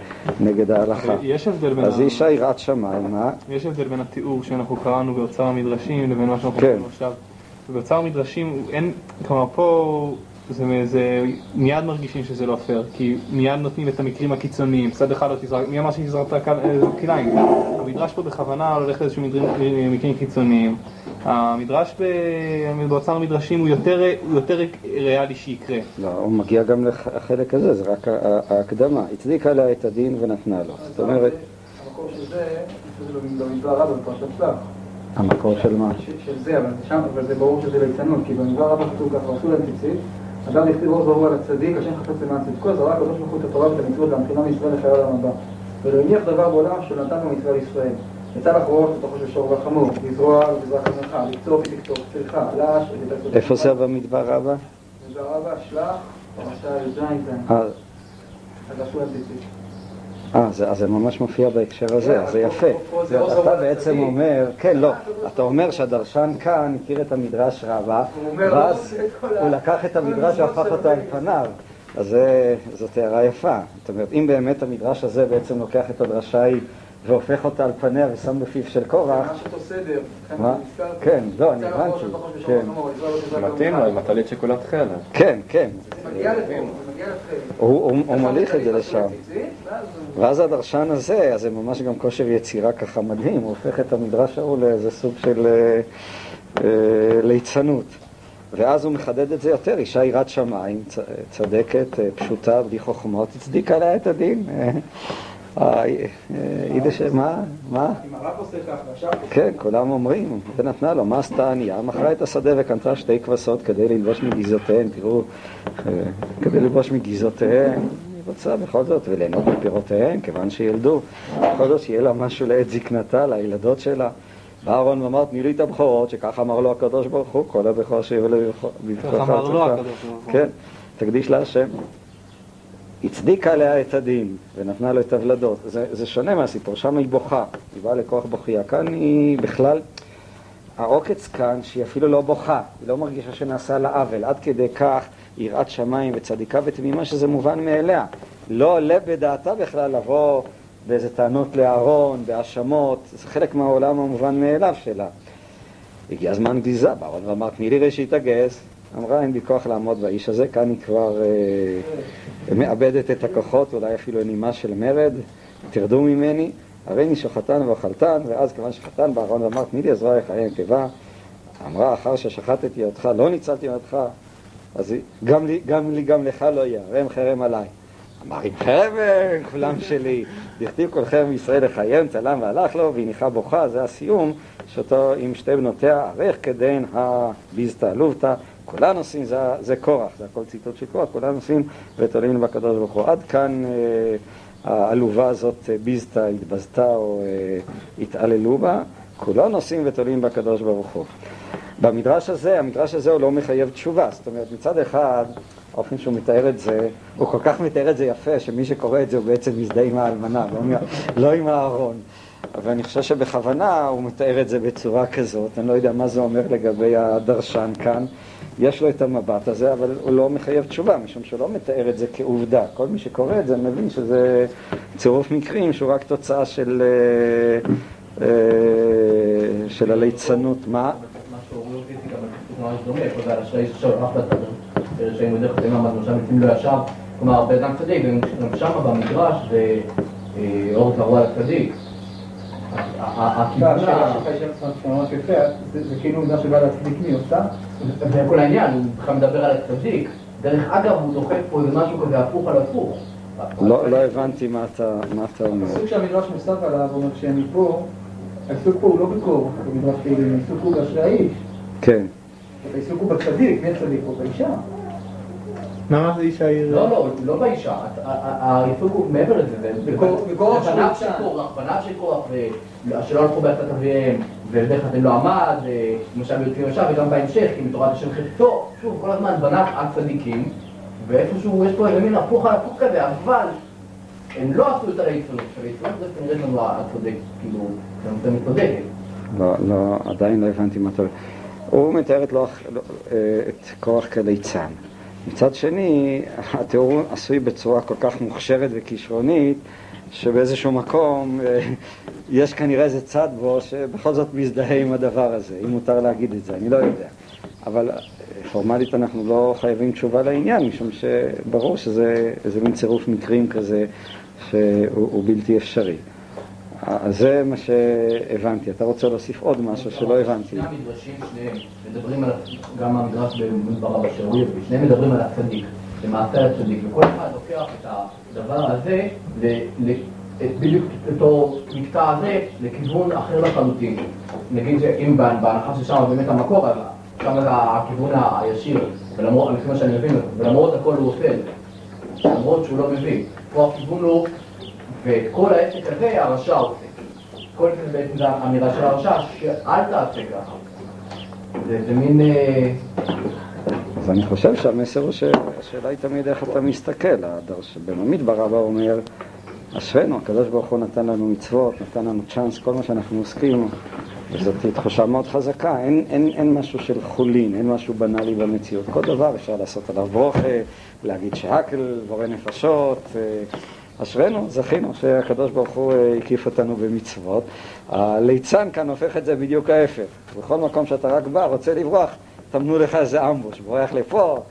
נגד ההלכה. יש הבדל בין אז אישה יראת שמיים, מה? יש הבדל בין התיאור שאנחנו קראנו באוצר המדרשים לבין מה שאנחנו כן. קוראים עכשיו. ובאוצר המדרשים אין, כלומר פה זה, זה מיד מרגישים שזה לא פייר, כי מיד נותנים את המקרים הקיצוניים, צד אחד לא תזרק, מי אמר שתזרק את הכליים? המדרש פה בכוונה הולך לאיזשהו מקרים קיצוניים. המדרש בהוצאה המדרשים הוא יותר, הוא יותר ריאלי שיקרה. לא, הוא מגיע גם לחלק הזה, זה רק ההקדמה. הצדיקה עליה את הדין ונתנה לו. זאת אומרת... המקור של זה, זה במדבר רבא בפרשת שלח. המקור של מה? של זה, אבל זה שם, אבל זה ברור שזה ליצנות, כי במדבר רבא כתוב ככה, עשו להם ציצית, אדם יכתיב עוז ברור על הצדיק, השם חפץ למען צדקו, זרק הקדוש ברוך הוא את התורה ואת המצוות להמתינה מישראל לחיי העולם הבא. ולא הניח דבר בעולם שהוא נתן במצווה לישראל. יצא לך ראש בתוכו של שור וחמור, לזרוע ולזרק המלאכה, לקצור ותקצור, צריכה, לש ותתעצור. איפה זה במדבר רבא? במדבר רבא, שלח, פרשה י"ז אז עשו ציצית. אה, אז זה ממש מופיע בהקשר הזה, זה יפה. אתה בעצם אומר, כן, לא, אתה אומר שהדרשן כאן הכיר את המדרש רבה, ואז הוא לקח את המדרש והפך אותו על פניו. אז זאת הערה יפה. זאת אומרת, אם באמת המדרש הזה בעצם לוקח את הדרשה ההיא והופך אותה על פניה ושם בפיו של קורח, ממש אותו סדר. מה? כן, לא, אני הבנתי. כן. מתאים לו עם הטלית שכולה תכלת. כן, כן. זה מגיע לפה, זה. הוא, מוליך את זה לשם. ואז הדרשן הזה, אז זה ממש גם כושר יצירה ככה מדהים, הוא הופך את המדרש ההוא לאיזה סוג של אה, אה, ליצנות. ואז הוא מחדד את זה יותר, אישה יראת שמיים, צדקת, אה, פשוטה, בלי חוכמות, הצדיקה עליה את הדין. אה, אה, מה? מה? אם הרב עושה כך והשאר כן, כולם אומרים, ונתנה לו, מה עשתה ענייה? מכרה את השדה וקנתה שתי כבשות כדי ללבוש מגזעותיהן, תראו, אה, כדי ללבוש מגזעותיהן, היא רוצה בכל זאת, וליהנות מפירותיהן, כיוון שילדו, בכל זאת שיהיה לה משהו לעת זקנתה, לילדות שלה. בא אהרון ואמר, תני לי את הבכורות, שכך אמר לו הקדוש ברוך הוא, כל הבכור שיהיה לבכורך. כך אמר לו הקדוש ברוך הוא. כן, תקדיש להשם. הצדיקה עליה את הדין ונתנה לו את הוולדות. זה, זה שונה מהסיפור, שם היא בוכה, היא באה לכוח בוכייה. כאן היא בכלל, העוקץ כאן שהיא אפילו לא בוכה, היא לא מרגישה שנעשה לה עוול, עד כדי כך יראת שמיים וצדיקה ותמימה שזה מובן מאליה. לא עולה בדעתה בכלל לבוא באיזה טענות לאהרון, בהאשמות, זה חלק מהעולם המובן מאליו שלה. הגיע הזמן גזיזה, בארון ואמר, תני לי ראשית הגז. אמרה, אין בי כוח לעמוד באיש הזה, כאן היא כבר אה, מאבדת את הכוחות, אולי אפילו נימה של מרד, תרדו ממני, הרי אני שוחטן ואוכלתן, ואז כיוון שחטן בארון ואמר, תני לי עזרה לחיי נקבה, אמרה, אחר ששחטתי אותך, לא ניצלתי אותך, אז גם לי, גם לי, גם לך לא יהיה, רם חרם עליי. אמר, עם חרם כולם שלי, דכתיב כל חרם ישראל לחיים, צלם והלך לו, והניחה בוכה, זה הסיום, שאותו עם שתי בנותיה, ערך כדין הביזתא לובתא, כולם עושים, זה, זה קורח, זה הכל ציטוט של קורח, כולם עושים ותולים בקדוש ברוך הוא. עד כאן אה, העלובה הזאת, אה, ביזתא, התבזתה או אה, התעללו בה, כולם עושים ותולים בקדוש ברוך הוא. במדרש הזה, המדרש הזה הוא לא מחייב תשובה, זאת אומרת מצד אחד, האופן שהוא מתאר את זה, הוא כל כך מתאר את זה יפה, שמי שקורא את זה הוא בעצם מזדהה עם האלמנה, לא, לא עם הארון. ואני חושב שבכוונה הוא מתאר את זה בצורה כזאת, אני לא יודע מה זה אומר לגבי הדרשן כאן. יש לו את המבט הזה, אבל הוא לא מחייב תשובה, משום שהוא לא מתאר את זה כעובדה. כל מי שקורא את זה מבין שזה צירוף מקרים שהוא רק תוצאה של, אה, אה, של הליצנות. מה? מתים לא כלומר בן אדם צדיק, גם שמה במדרש זה אה, אור תבוא על הצדיק. הכיוון, שלך היא שאלה ממש יפה, זה כאילו עובדה שבא להצדיק מי עושה, זה כל העניין, הוא בכלל מדבר על הצדיק, דרך אגב הוא דוחף פה איזה משהו כזה הפוך על הפוך. לא, לא הבנתי מה אתה, אומר. הפסוק שהמדרש מוסף עליו אומר שהם מפה, העיסוק פה הוא לא בקור, במדרש תהילים, העיסוק הוא באשרי האיש, כן. העיסוק הוא בצדיק, מי הצדיק פה? באישה. מה זה איש העיר? לא, לא, לא באישה, העיסוק הוא מעבר לזה, שהוא של אישה. קורח, בניו של קורח, שלא הלכו בעצת אביהם, ובדרך כלל לא עמד, למשל ביוצאים ישר, וגם בהמשך, כי מתורת השם חפצו, שוב, כל הזמן בניו הצדיקים, ואיפשהו יש פה איזה מין הפוך על הפוך כזה, אבל הם לא עשו את הליצונות, הליצונות זה כנראה גם לא הצודק, כאילו, גם זה מצודקת. לא, לא, עדיין לא הבנתי מה אתה... הוא מתאר את, לא, אה, את כוח כליצן. מצד שני, התיאור עשוי בצורה כל כך מוכשרת וכישרונית, שבאיזשהו מקום אה, יש כנראה איזה צד בו שבכל זאת מזדהה עם הדבר הזה, אם מותר להגיד את זה, אני לא יודע. אבל אה, פורמלית אנחנו לא חייבים תשובה לעניין, משום שברור שזה מין צירוף מקרים כזה שהוא הוא בלתי אפשרי. זה מה שהבנתי. אתה רוצה להוסיף עוד משהו שלא הבנתי. שני המדרשים, שניהם, מדברים על, גם המדרש במדבר אבא שאורי, ושניהם מדברים על הצדיק, למעשה הצדיק, וכל אחד לוקח את הדבר הזה, בדיוק אותו מקטע הזה, לכיוון אחר לחלוטין. נגיד שאם בה- בהנחה ששם באמת המקור, אז שם זה הכיוון הישיר, ולמרות, לפי מה שאני מבין, ולמרות הכל הוא עושה למרות שהוא לא מבין. פה הכיוון הוא, ואת כל העסק הזה הרשע עושה. כל זה בעצם זה האמירה של הרשע, שאל תעשה ככה. זה, זה מין... אה, אז אני חושב שהמסר הוא שהשאלה היא תמיד איך אתה מסתכל. הדרש במדבר רבה אומר, אשרינו, הקדוש ברוך הוא נתן לנו מצוות, נתן לנו צ'אנס, כל מה שאנחנו עוסקים, וזאת תחושה מאוד חזקה, אין, אין, אין משהו של חולין, אין משהו בנאלי במציאות. כל דבר אפשר לעשות עליו ברוכה, להגיד שהקל, בורא נפשות, אה, אשרינו, זכינו שהקדוש ברוך הוא אה, הקיף אותנו במצוות. הליצן כאן הופך את זה בדיוק ההפך. בכל מקום שאתה רק בא, רוצה לברוח, טמנו לך איזה אמבוש, בורח לפה,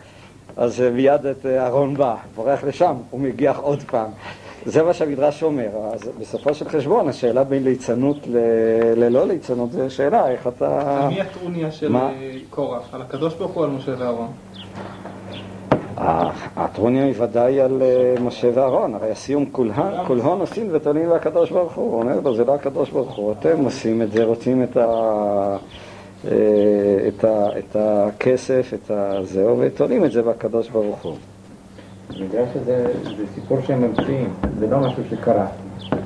אז אה, מיד את אה, אהרון בא, בורח לשם, הוא מגיח עוד פעם. זה מה שהמדרש אומר. אז בסופו של חשבון, השאלה בין ליצנות ל- ללא ליצנות זה שאלה, איך אתה... מי הטרוניה של? אה, קורח? על הקדוש ברוך הוא או על משה ואהרון? הטרוניה היא ודאי על אה, משה ואהרון, הרי הסיום כולהן כולהון עושים ותולים והקדוש ברוך הוא, הוא אומר לו זה לא הקדוש ברוך הוא, אתם עושים את זה, רוצים את, ה, אה, את, ה, את הכסף, את הזהו, ותולים את זה בקדוש ברוך הוא. בגלל שזה זה סיפור שהם ממציאים, זה לא משהו שקרה.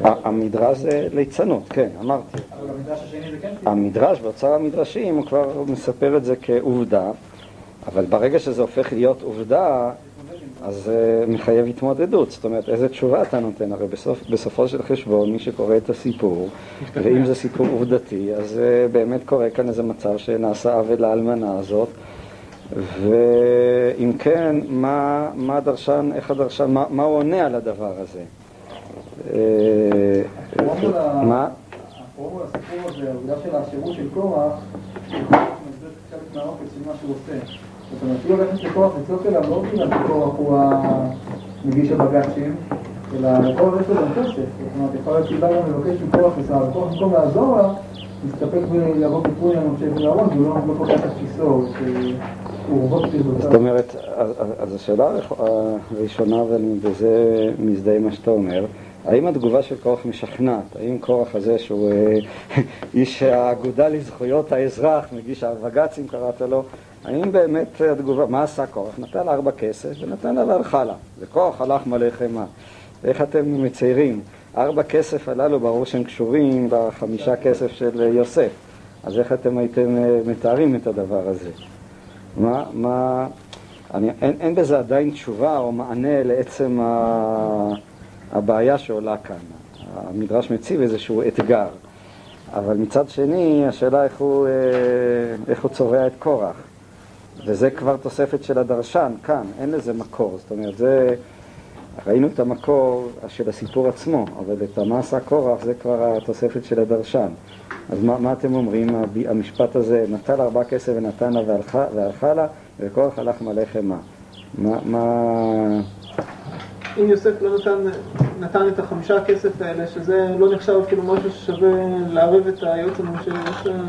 המדרש זה ליצנות, כן, אמרתי. אבל המדרש השני זה כן סיפור. המדרש באוצר המדרשים הוא כבר מספר את זה כעובדה, אבל ברגע שזה הופך להיות עובדה, אז זה מחייב התמודדות. זאת אומרת, איזה תשובה אתה נותן? הרי בסוף, בסופו של חשבון, מי שקורא את הסיפור, ואם זה סיפור עובדתי, אז אה, באמת קורה כאן איזה מצב שנעשה עוול לאלמנה הזאת. ואם כן, מה, מה הדרשן, איך הדרשן, מה, מה הוא עונה על הדבר הזה? אה, מה? הפרומו לסיפור הזה, העובדה של השירות של קורח, חלק מהעוקץ של מה שהוא עושה. זאת אומרת, היא לקורח לצעוק אליו, לא בגלל שקורח הוא המגיש הבג"צים, אלא לקורח יש לו גם כסף. זאת אומרת, יכול להיות שהיא באה גם לבקש מקורח לסער, וקורח במקום לעזור לה, מסתפק בלבוא בטרוניה למשה ולאהרון, והוא לא- לא פותח את כיסו, רובו זאת. אומרת, אז- השאלה הראש- הראשונה, ואני בזה מזדהה מה שאתה אומר, האם התגובה של קורח משכנעת? האם קורח הזה שהוא אה, איש האגודה לזכויות האזרח, מגיש הבג"צים קראת לו, האם באמת התגובה, מה עשה קורח? נתן לה ארבע כסף ונתן לה והלכה וקורח הלך מלא חמאה. איך אתם מציירים? ארבע כסף הללו ברור שהם קשורים לחמישה כסף של יוסף, אז איך אתם הייתם אה, מתארים את הדבר הזה? מה, מה, אני, אין, אין בזה עדיין תשובה או מענה לעצם ה, הבעיה שעולה כאן. המדרש מציב איזשהו אתגר, אבל מצד שני, השאלה איך הוא, אה, איך הוא צובע את קורח. וזה כבר תוספת של הדרשן, כאן, אין לזה מקור. זאת אומרת, זה, ראינו את המקור של הסיפור עצמו, אבל את עשה קורח זה כבר התוספת של הדרשן. אז מה, מה אתם אומרים, המשפט הזה, נטל ארבע כסף ונתן לה והלכה, לה, וקורח הלך מלא חמאה. מה, מה... אם יוסף לא נתן, נתן את החמישה כסף האלה, שזה לא נחשב כאילו משהו ששווה לערב את היועץ יש, אה,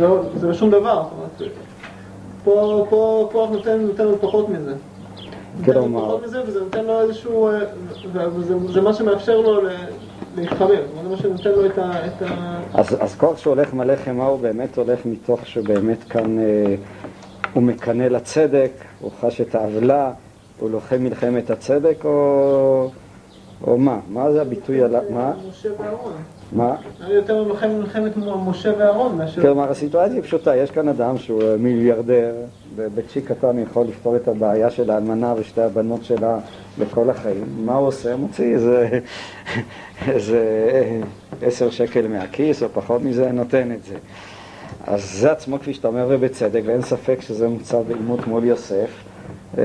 לא- זה לא שום דבר, זאת אומרת, פה, פה כוח נותן, נותן לו פחות מזה. כלומר- פחות מזה, וזה נותן לו איזשהו, אה, וזה זה מה שמאפשר לו ל- להתחמם, זה מה שנותן לו את ה... את ה... אז, אז כוח שהולך מלא חמאה הוא באמת הולך מתוך שבאמת כאן אה, הוא מקנא לצדק, הוא חש את העוולה, הוא לוחם מלחמת הצדק, או, או מה? מה זה הביטוי על... ה- מה? משה ואהרון. מה? יותר מלחמת משה ואהרון מאשר... כלומר, הסיטואציה היא פשוטה, יש כאן אדם שהוא אה, מיליארדר, בצ'יק קטן יכול לפתור את הבעיה של האלמנה ושתי הבנות שלה לכל החיים. מה הוא עושה? מוציא איזה, איזה אה, עשר שקל מהכיס או פחות מזה, נותן את זה. אז זה עצמו, כפי שאתה אומר, ובצדק, ואין ספק שזה מוצא בעימות מול יוסף, אה,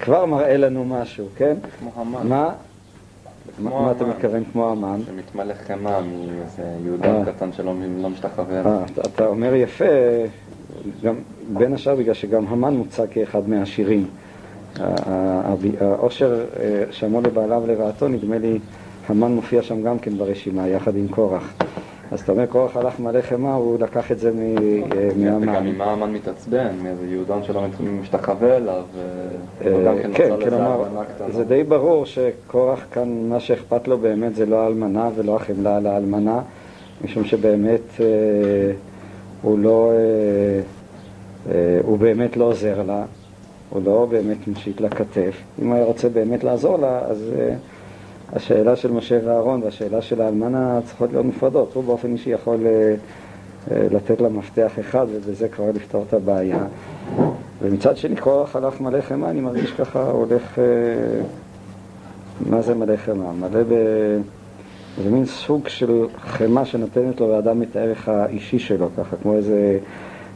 כבר מראה לנו משהו, כן? כמו המן. מה? מה אתה. מתכוון כמו המן? שמתמלא חמאה מאיזה יהודה אה. קטן שלא לא משתחווה. אה, אתה- אומר יפה, גם, בין השאר בגלל שגם המן מוצג כאחד מהעשירים. העושר אה, שאמרו לבעליו לרעתו, נדמה לי, המן מופיע שם גם כן ברשימה, יחד עם קורח. אז אתה אומר, קורח הלך מלא חמאה, הוא לקח את זה מ- אה, וגם מהמן. עם מה המן מתעצבן, מאיזה יהודון שלא משתחווה אליו, אה, כן כן, כלומר. זה די ברור שקורח כאן, מה שאכפת לו באמת זה לא האלמנה ולא החמלה על האלמנה, משום שבאמת אה, הוא לא, הוא באמת לא עוזר לה, הוא לא באמת מושיט לה כתף. אם היה רוצה באמת לעזור לה, אז השאלה של משה ואהרון והשאלה של האלמנה צריכות להיות נפרדות. הוא באופן אישי יכול אה, אה, לתת לה מפתח אחד ובזה כבר לפתור את הבעיה. ומצד שני קורח הלך מלא חמאה, אני מרגיש ככה הולך, אה, מה זה מלא חמאה? מלא ב... זה מין סוג של חמאה שנותנת לו לאדם את הערך האישי שלו, ככה כמו איזה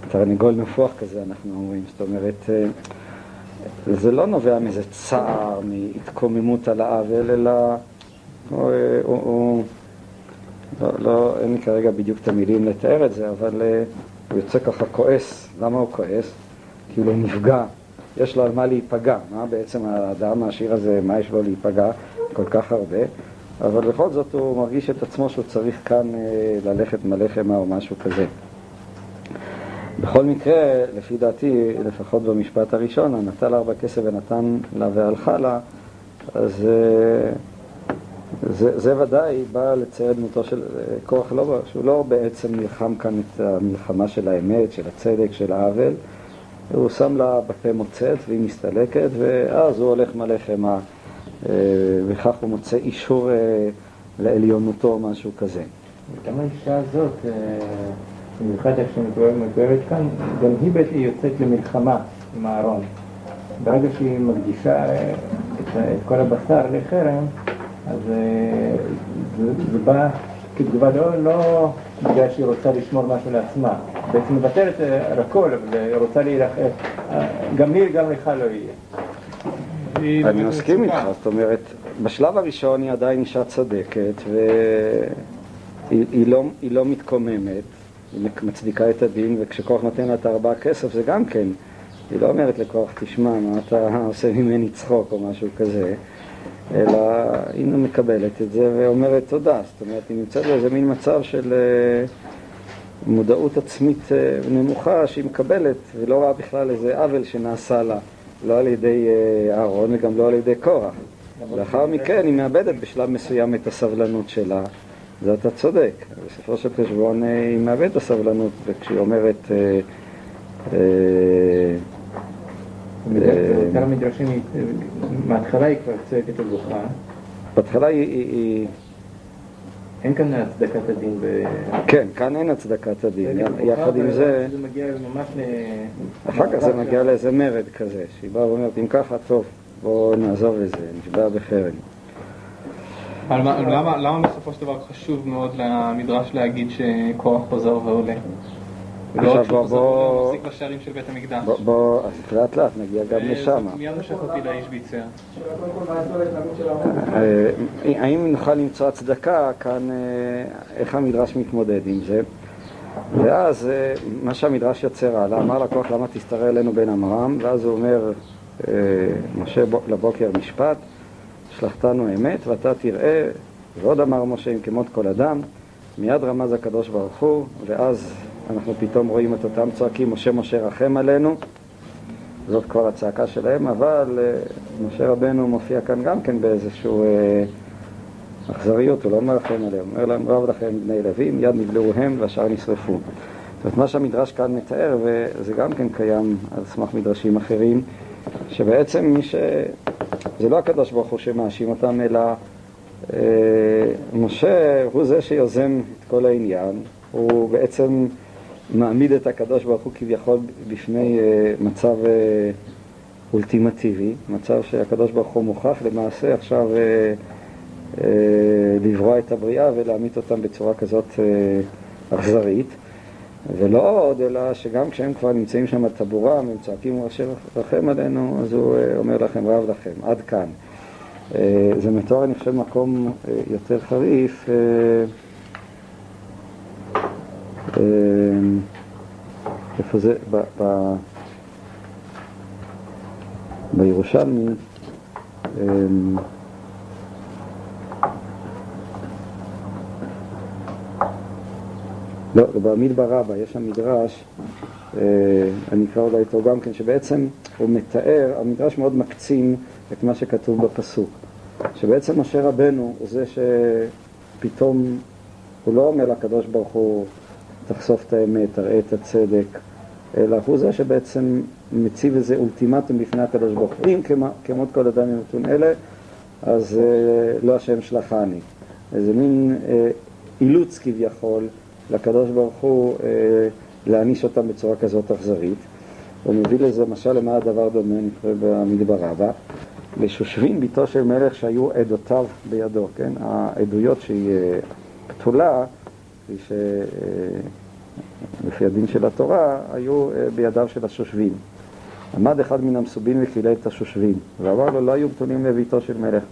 תרנגול נפוח כזה אנחנו אומרים, זאת אומרת, זה לא נובע מאיזה צער, מהתקוממות על העוול, אלא הוא, אה, הוא, הוא לא, לא, אין לי כרגע בדיוק את המילים לתאר את זה, אבל אה, הוא יוצא ככה כועס. למה הוא כועס? כי הוא נפגע, יש לו על מה להיפגע. מה בעצם האדם העשיר הזה, מה יש לו להיפגע כל כך הרבה? אבל בכל זאת הוא מרגיש את עצמו שהוא צריך כאן אה, ללכת מלא חמאה או משהו כזה. בכל מקרה, לפי דעתי, לפחות במשפט הראשון, הנטל ארבע כסף ונתן לה והלכה לה, אז זה, זה ודאי בא לצייר דמותו של אה, כוח לא, שהוא לא בעצם נלחם כאן את המלחמה של האמת, של הצדק, של העוול, הוא שם לה בפה מוצאת והיא מסתלקת, ואז הוא הולך מלא חמאה, אה, וכך הוא מוצא אישור אה, לעליונותו או משהו כזה. גם האישה הזאת, במיוחד איך שמתוארת כאן, גם היא בעצם יוצאת למלחמה עם אהרון. ברגע שהיא מקדישה את, את כל הבשר לחרם, אז אה, זה, זה בא כתגובה לא, לא בגלל שהיא רוצה לשמור משהו לעצמה, בעצם מוותרת אה, על הכל, אבל היא רוצה להילחם, אה, גם לי, גם לך לא יהיה. אני מסכים איתך, זאת אומרת, בשלב הראשון היא עדיין אישה צודקת והיא היא לא, היא לא מתקוממת, היא מצדיקה את הדין, וכשכוח נותן לה את הארבעה כסף זה גם כן, היא לא אומרת לכוח, תשמע, מה אתה עושה ממני צחוק או משהו כזה, אלא היא מקבלת את זה ואומרת תודה, זאת אומרת, היא נמצאת באיזה מין מצב של אה, מודעות עצמית אה, נמוכה שהיא מקבלת, ולא רואה בכלל איזה עוול שנעשה לה. לא על ידי אה, אהרון וגם לא על ידי קורח. לאחר מכן היא מאבדת בשלב מסוים את הסבלנות שלה, זה אתה צודק. בסופו של חשבון היא מאבדת את הסבלנות, וכשהיא אומרת... אה, אה, המדרשים, היא- מההתחלה היא כבר צועקת ובוכה, בהתחלה היא. אין כאן הצדקת הדין ב... כן, כאן אין הצדקת הדין. יחד עם זה, וזה מגיע ממש ל... אחר כך זה מגיע לאיזה מרד כזה, שהיא באה ואומרת, אם ככה, טוב, בואו נעזוב את זה, נשבע בחרם. למה בסופו של דבר חשוב מאוד למדרש להגיד שכוח חוזר ועולה? ולא עכשיו בוא- בוא- ומחזיק בשערים של בית המקדש. בוא, בוא, אז לאט לאט נגיע גם אה, לשם. מיד מושך אותי לאיש ההורים? אה, האם נוכל למצוא הצדקה כאן, אה, איך המדרש מתמודד עם זה? ואז מה שהמדרש יוצר הלאה, אמר לקוח למה תשתרר אלינו בן עמרם, ואז הוא אומר, משה לבוקר משפט, שלחתנו אמת ואתה תראה, ועוד אמר משה אם כמות כל אדם, מיד רמז הקדוש ברוך הוא, ואז אנחנו פתאום רואים את אותם צועקים, משה משה רחם עלינו, זאת כבר הצעקה שלהם, אבל אה, משה רבנו מופיע כאן גם כן באיזושהי אה, אכזריות, הוא לא מרחם עליהם, הוא אומר להם רב לכם בני לוי, מיד נבלעו הם והשאר נשרפו. זאת אומרת, מה שהמדרש כאן מתאר, וזה גם כן קיים על סמך מדרשים אחרים, שבעצם מי ש... זה לא הקדוש ברוך הוא שמאשים אותם, אלא אה, משה הוא זה שיוזם את כל העניין, הוא בעצם מעמיד את הקדוש ברוך הוא כביכול בפני אה, מצב אה, אולטימטיבי, מצב שהקדוש ברוך הוא מוכרח למעשה עכשיו אה, לברוע את הבריאה ולהמית אותם בצורה כזאת אכזרית. ולא עוד, אלא שגם כשהם כבר נמצאים שם על טבורם, הם צועקים ראשי רחם עלינו, אז הוא אומר לכם רב לכם, עד כאן. זה מתואר, אני חושב, מקום יותר חריף. אה, אה, איפה זה? ב, ב, בירושלמי, אמ, לא, במדבר רבה, יש שם מדרש, אה, אני אקרא אולי אותו גם כן, שבעצם הוא מתאר, המדרש מאוד מקצין את מה שכתוב בפסוק. שבעצם משה רבנו הוא זה שפתאום, הוא לא אומר לקדוש ברוך הוא, תחשוף את האמת, תראה את הצדק, אלא הוא זה שבעצם מציב איזה אולטימטום בפני הקדוש ברוך הוא. אם כמו- כמות כל אדם ימותון אלה, אז אה, לא השם שלחני. איזה מין אה, אילוץ כביכול לקדוש ברוך הוא אה, להעניש אותם בצורה כזאת אכזרית. הוא מביא לזה משל למה הדבר דומה, נקרא במדבר רבה. לשושבין ביתו של מלך שהיו עדותיו בידו, כן? העדויות שהיא פתולה, היא שלפי הדין של התורה, היו אה, בידיו של השושבין. עמד אחד מן המסובין וקילל את השושבין, ואמר לו, לא היו פתולים לביתו של מלך.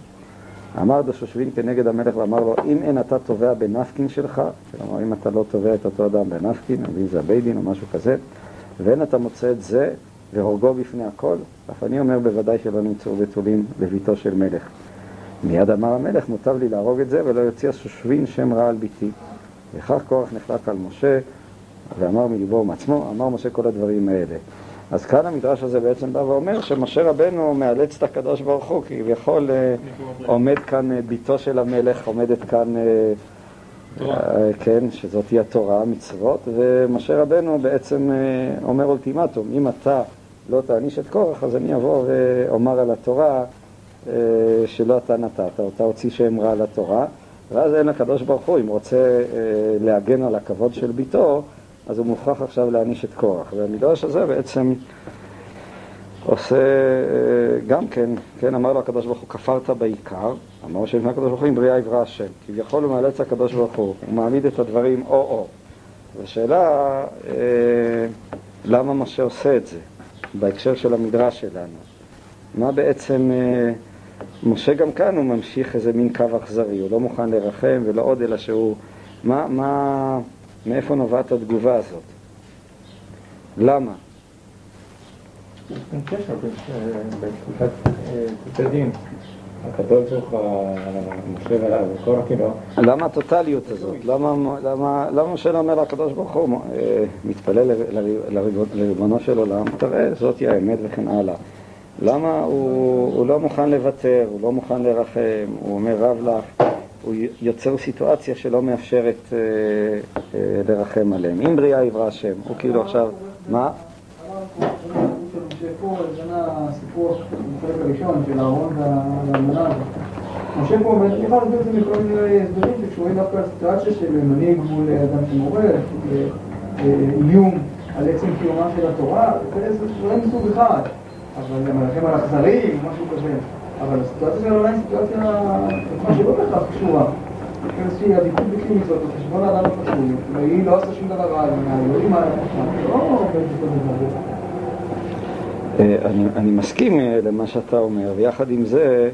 אמר דשושבין כנגד המלך ואמר לו, אם אין אתה תובע בנפקין שלך, כלומר אם אתה לא תובע את אותו אדם בנפקין, או אם זה הבית דין או משהו כזה, ואין אתה מוצא את זה והורגו בפני הכל, אף אני אומר בוודאי שלא נמצאו בתולים לביתו של מלך. מיד אמר המלך, מוטב לי להרוג את זה ולא יוציא השושבין שם רע על ביתי. וכך קורח נחלק על משה ואמר מליבו ומעצמו, אמר משה כל הדברים האלה. אז כאן המדרש הזה בעצם בא ואומר שמשה רבנו מאלץ את הקדוש ברוך הוא, כביכול אה, עומד כאן אה, ביתו של המלך, עומדת כאן, אה, כן, שזאת היא התורה, המצוות, ומשה רבנו בעצם אומר אולטימטום, אם אתה לא תעניש את קורח, אז אני אבוא ואומר על התורה שלא אתה נתת, אותה הוציא שם רע על התורה, ואז אין לקדוש ברוך הוא, אם רוצה אה, להגן על הכבוד של ביתו, אז הוא מוכרח עכשיו להעניש את קורח. והמדרש הזה בעצם עושה אה, גם כן, כן, אמר לו הקדוש ברוך הוא, כפרת בעיקר, אמר שלפני הקדוש ברוך הוא, אם בריאה יברא השם. כביכול הוא מאלץ הקדוש ברוך הוא, הוא מעמיד את הדברים או-או. והשאלה, אה, למה משה עושה את זה, בהקשר של המדרש שלנו? מה בעצם, אה, משה גם כאן הוא ממשיך איזה מין קו אכזרי, הוא לא מוכן לרחם ולא עוד, אלא שהוא, מה, מה, מאיפה נובעת התגובה הזאת? למה? אין קשר בין אה, בתקופת תקופת דין. הקדוש ברוך הוא, משה וקורח כאילו, למה הטוטליות הזאת? למה, משה לא אומר לקדוש ברוך הוא, אה, מתפלל לריבונו של עולם, תראה, זאתי האמת וכן הלאה. למה הוא, הוא לא מוכן לוותר, הוא לא מוכן לרחם, הוא אומר רב לך, הוא יוצר סיטואציה שלא מאפשרת אה, אה, לרחם עליהם. אם בריאה יברא השם, הוא כאילו עכשיו, מה? משה פה, להסביר את זה מכל מיני הסברים שקשורים דווקא לסיטואציה של מנהיג מול אדם שמורה, איום על עצם קיומה של התורה, זה דברים מסוג אחד, אבל מלחם על אכזרים, משהו כזה. אבל הסיטואציה של העולם היא סיטואציה, מה שלא בהכרח קשורה. איזושהי עדיפות בלתי מצוות, על חשבון האדם הפשוט, והיא לא עושה שום דבר רע, מה... לא בכל דבר. אה, אני, מסכים אה, למה שאתה אומר, ויחד עם זה,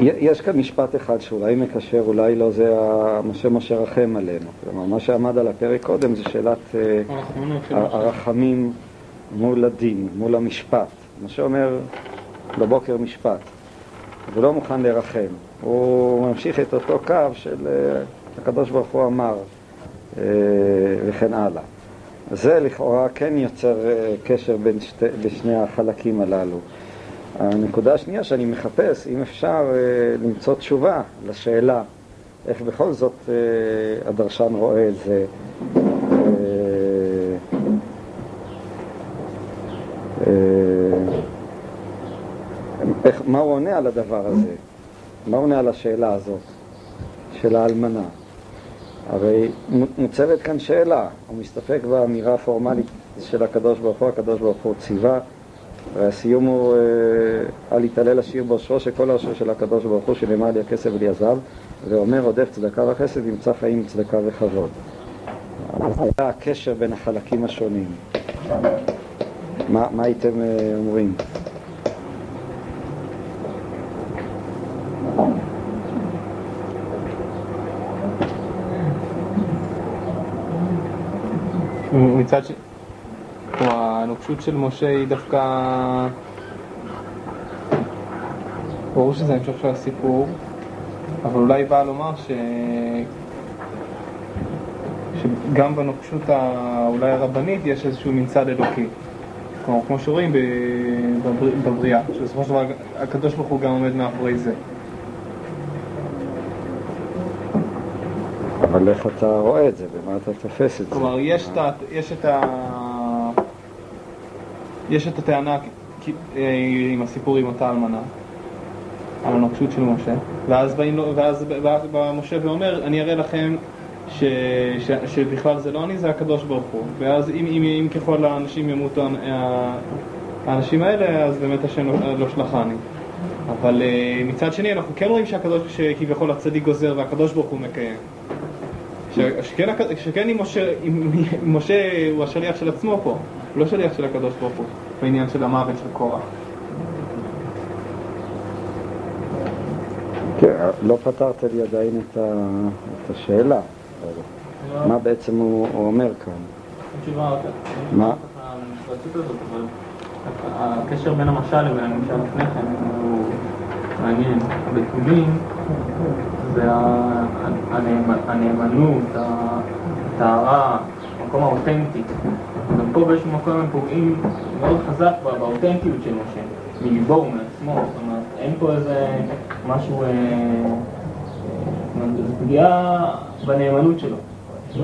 יש כאן משפט אחד שאולי מקשר, אולי לא זה ה- מה שמשה רחם עלינו. כלומר, מה שעמד על הפרק קודם זה שאלת אה, משה. הרחמים מול הדין, מול המשפט. משה אומר בבוקר משפט, הוא לא מוכן לרחם. הוא ממשיך את אותו קו של אה, הקדוש ברוך הוא אמר, אה, וכן הלאה. זה לכאורה כן יוצר קשר בין שתי, בשני החלקים הללו. הנקודה השנייה שאני מחפש, אם אפשר אה, למצוא תשובה לשאלה איך בכל זאת אה, הדרשן רואה את זה. אה, איך, מה הוא עונה על הדבר הזה? מה עונה על השאלה הזאת של האלמנה? הרי מוצבת כאן שאלה, הוא מסתפק באמירה הפורמלית של הקדוש ברוך הוא, הקדוש ברוך הוא ציווה, והסיום הוא אה, אל יתעלל השיר בראשו של כל הראשו של הקדוש ברוך הוא שנאמר לי הכסף ולי הזהב ואומר רודף צדקה וחסד ימצא חיים צדקה וכבוד. היה הקשר בין החלקים השונים. מה, מה הייתם אה, אומרים? מצד ש... הנוקשות של משה היא דווקא... ברור שזה המשך של הסיפור, אבל אולי באה לומר ש... שגם בנוקשות. אולי הרבנית יש איזשהו ממצד אלוקי. כלומר, כמו שרואים. בבר... בבריאה, שבסופו של דבר הקדוש ברוך הוא גם עומד מאחורי זה. אבל איך אתה רואה את זה, במה אתה תופס את זה? כלומר, יש את ה... יש את ה... יש את הטענה אה, עם הסיפור עם אותה אלמנה, על הנוקשות של משה, ואז בא משה ואומר, אני אראה לכם ש, ש, שבכלל זה לא אני, זה הקדוש ברוך הוא. ואז אם, אם, אם ככל האנשים ימותו ה- האנשים האלה, אז באמת השם לא, לא שלחני. אבל אה, מצד שני, אנחנו כן רואים שהקדוש, שכביכול הצדיק גוזר והקדוש ברוך הוא מקיים. ש- שכן, שכן אם משה, אם, משה הוא השליח של עצמו פה, לא שליח של הקדוש ברוך הוא, בעניין של המוות של קורח. כן, לא פתרת לי עדיין את, ה... את השאלה. מה בעצם הוא, הוא אומר כאן? מה? הקשר בין המשל לבין הנמשל לפני כן הוא מעניין. בתולים זה הנאמנות, הטהרה, המקום האותנטי. גם פה באיזשהו מקום הם פוגעים מאוד חזק באותנטיות של משה, מליבו ומעצמו, זאת אומרת, אין פה איזה משהו, אה, אה, זו פגיעה בנאמנות שלו. אה,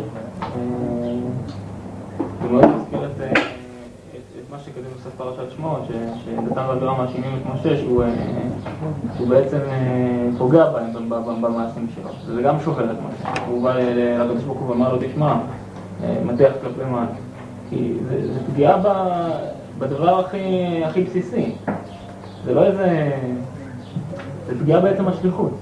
זה מאוד מזכיר את, אה, את, את מה שכתוב בסוף פרשת שמות, שדתן והתורה מאשימים את משה שהוא, אה, שהוא בעצם פוגע בהם במעשים שלו. זה גם שובר את משה. הוא בא לקדוש ברוך הוא ואמר לו, תשמע, מטיח כלפי מעלה. כי זה, זה פגיעה ב, בדבר הכי, הכי בסיסי. זה לא איזה... זה פגיעה בעצם השליחות.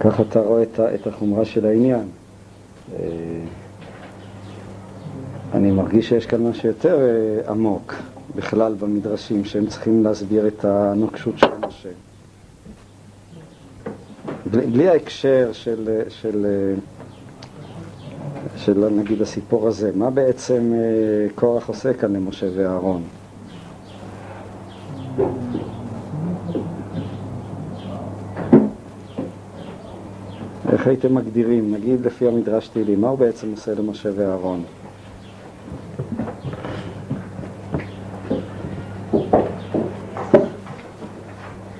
ככה אתה רואה את, החומרה של העניין. אה, אני מרגיש שיש כאן משהו יותר אה, עמוק בכלל במדרשים, שהם צריכים להסביר את הנוקשות של משה. בלי, בלי ההקשר של, אה, של, אה, של נגיד הסיפור הזה, מה בעצם אה, קורח עושה כאן למשה ואהרון? איך הייתם מגדירים, נגיד לפי המדרש תהילים, מה הוא בעצם עושה למשה ואהרון?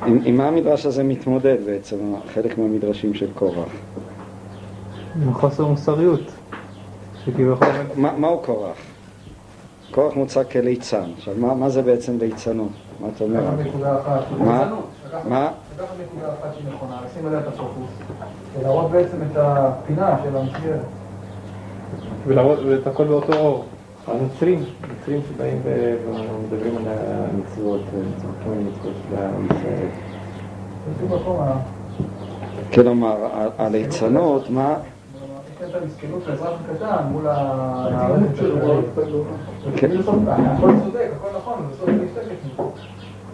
עם, עם מה המדרש הזה מתמודד בעצם, חלק מהמדרשים של קורח? עם חוסר מוסריות. שכביכול... מה, מהו קורח? קורח מוצג כליצן. עכשיו, מה, מה זה בעצם ליצנות? מה אתה אומר? לקחת נקודה אחת. מה? מה? לקחת נקודה אחת שהיא נכונה, לשים עליה את הפוקוס, ולהראות בעצם את הפינה של המסגרת. ולהראות את הכל באותו אור. הנוצרים, נוצרים שבאים ומדברים על המצוות, צוחקים על המצוות של עם ישראל. כלומר, הליצנות, מה... יש את המסכנות של האזרח הקטן מול המערכת שלו. הכל צודק, הכל נכון.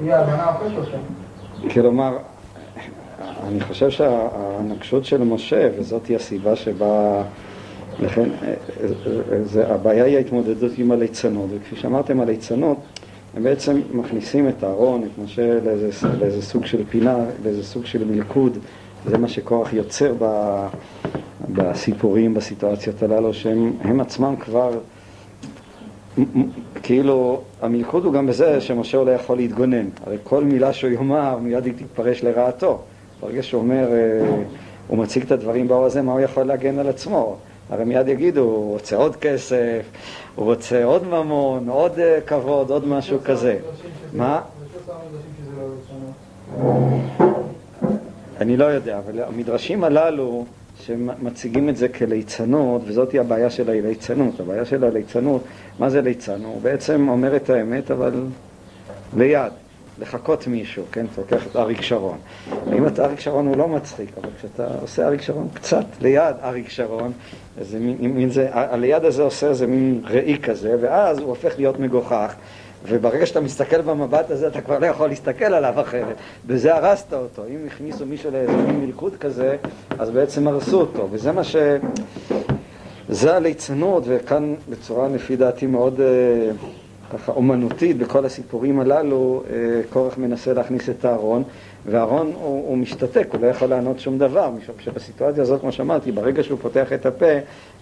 היא אותה. כלומר, אני חושב שהנקשות של משה, וזאת היא הסיבה שבה... לכן, אה, אה, זה, הבעיה היא ההתמודדות עם הליצנות, וכפי שאמרתם, הליצנות, הם בעצם מכניסים את אהרון, את משה, לאיזה, לאיזה סוג של פינה, לאיזה סוג של מלכוד, זה מה שקורח יוצר ב, בסיפורים, בסיטואציות הללו, שהם הם עצמם כבר, כאילו, המלכוד הוא גם בזה שמשה אולי יכול להתגונן, הרי כל מילה שהוא יאמר מיד היא תתפרש לרעתו, ברגע שהוא אומר, אה, הוא מציג את הדברים באור הזה, מה הוא יכול להגן על עצמו? הרי מיד יגידו, הוא רוצה עוד כסף, הוא רוצה עוד ממון, עוד אה, כבוד, עוד משהו כזה. מה? אני לא יודע, אבל המדרשים הללו שמציגים את זה כליצנות, וזאתי הבעיה של הליצנות. הבעיה של הליצנות, מה זה ליצן? הוא בעצם אומר את האמת, אבל ליד, לחקות מישהו, כן? אתה לוקח את אריק שרון. אם אתה אריק שרון הוא לא מצחיק, אבל כשאתה עושה אריק שרון קצת ליד אריק שרון, אז זה מין, מין זה, הליד הזה עושה איזה מין ראי כזה, ואז הוא הופך להיות מגוחך. וברגע שאתה מסתכל במבט הזה, אתה כבר לא יכול להסתכל עליו אחרת. בזה הרסת אותו. אם הכניסו מישהו לאיזה מין מלכוד כזה, אז בעצם הרסו אותו. וזה מה ש... זה הליצנות, וכאן בצורה לפי דעתי מאוד אה, ככה אומנותית, בכל הסיפורים הללו, אה, קורח מנסה להכניס את הארון, והארון הוא, הוא משתתק, הוא לא יכול לענות שום דבר, משום שבסיטואציה הזאת, כמו שאמרתי, ברגע שהוא פותח את הפה,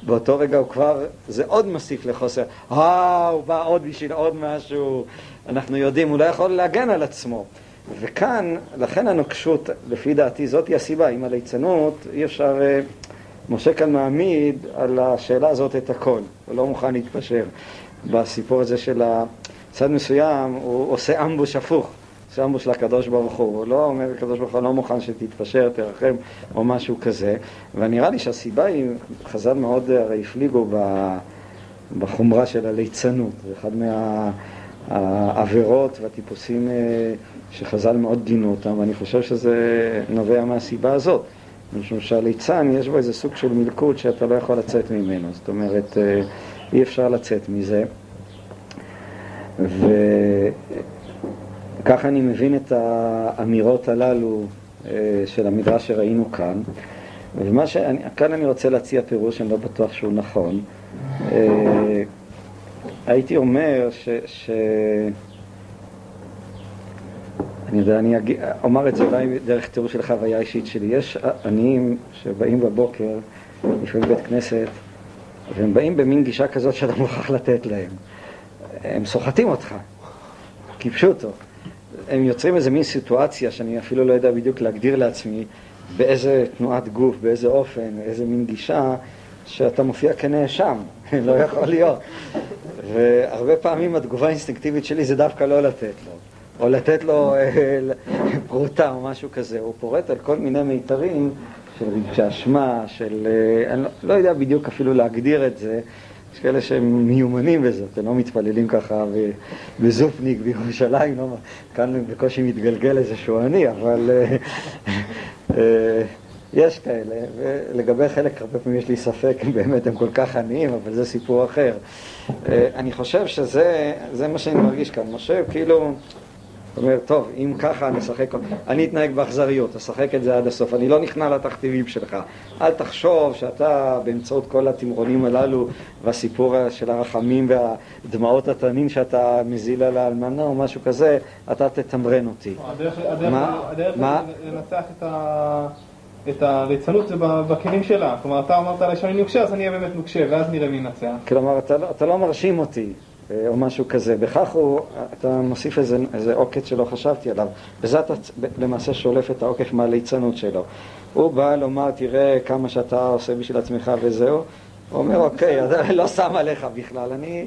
באותו רגע הוא כבר, זה עוד מוסיף לחוסר, אה, הוא בא עוד בשביל עוד משהו, אנחנו יודעים, הוא לא יכול להגן על עצמו. וכאן, לכן הנוקשות, לפי דעתי, זאתי הסיבה, עם הליצנות, אי אפשר... אה, משה כאן מעמיד על השאלה הזאת את הכל, הוא לא מוכן להתפשר. בסיפור הזה של צד מסוים, הוא עושה אמבוש הפוך, עושה אמבוש לקדוש ברוך הוא, הוא לא אומר לקדוש ברוך הוא לא מוכן שתתפשר, תרחם או משהו כזה, ונראה לי שהסיבה היא, חז"ל מאוד הרי הפליגו בחומרה של הליצנות, זה אחד מהעבירות והטיפוסים אה, שחז"ל מאוד גינו אותם, ואני חושב שזה נובע מהסיבה הזאת. משום שהליצן יש בו איזה סוג של מלכוד שאתה לא יכול לצאת ממנו, זאת אומרת אה, אי אפשר לצאת מזה וככה אני מבין את האמירות הללו אה, של המדרש שראינו כאן ומה שאני, כאן אני רוצה להציע פירוש, אני לא בטוח שהוא נכון אה, הייתי אומר ש... ש אני יודע, אני אגיד, אומר את זה אולי דרך תיאור של חוויה אישית שלי. יש עניים שבאים בבוקר, לפעמים בית כנסת, והם באים במין גישה כזאת שאתה מוכרח לתת להם. הם סוחטים אותך, כפשוטו. הם יוצרים איזה מין סיטואציה שאני אפילו לא יודע בדיוק להגדיר לעצמי באיזה תנועת גוף, באיזה אופן, איזה מין גישה, שאתה מופיע כנאשם, לא יכול להיות. והרבה פעמים התגובה האינסטינקטיבית שלי זה דווקא לא לתת לו. או לתת לו אה, פרוטה או משהו כזה. הוא פורט על כל מיני מיתרים של רגשי אשמה, של... אה, אני לא, לא יודע בדיוק אפילו להגדיר את זה. יש כאלה שהם מיומנים בזה, אתם לא מתפללים ככה בזופניק בירושלים, לא, כאן בקושי מתגלגל איזשהו עני, אבל אה, יש כאלה, ולגבי חלק הרבה פעמים יש לי ספק אם באמת הם כל כך עניים, אבל זה סיפור אחר. אני חושב שזה מה שאני מרגיש כאן. משה כאילו... זאת אומרת, טוב, אם ככה אני אשחק, אני אתנהג באכזריות, אשחק את זה עד הסוף, אני לא נכנע לתכתיבים שלך. אל תחשוב שאתה, באמצעות כל התמרונים הללו, והסיפור של הרחמים והדמעות התנין שאתה מזיל על האלמנה או משהו כזה, אתה תתמרן אותי. הדרך לנצח את הליצנות זה בכלים שלה. כלומר, אתה אמרת עליי שאני נוקשה, אז אני אהיה באמת נוקשה, ואז נראה מי ינצח. כלומר, אתה לא מרשים אותי. או משהו כזה. בכך הוא, אתה מוסיף איזה, איזה עוקץ שלא חשבתי עליו. בזה אתה למעשה שולף את העוקף מהליצנות שלו. הוא בא לומר, תראה כמה שאתה עושה בשביל עצמך וזהו. הוא אומר, אוקיי, לא שם עליך בכלל, אני,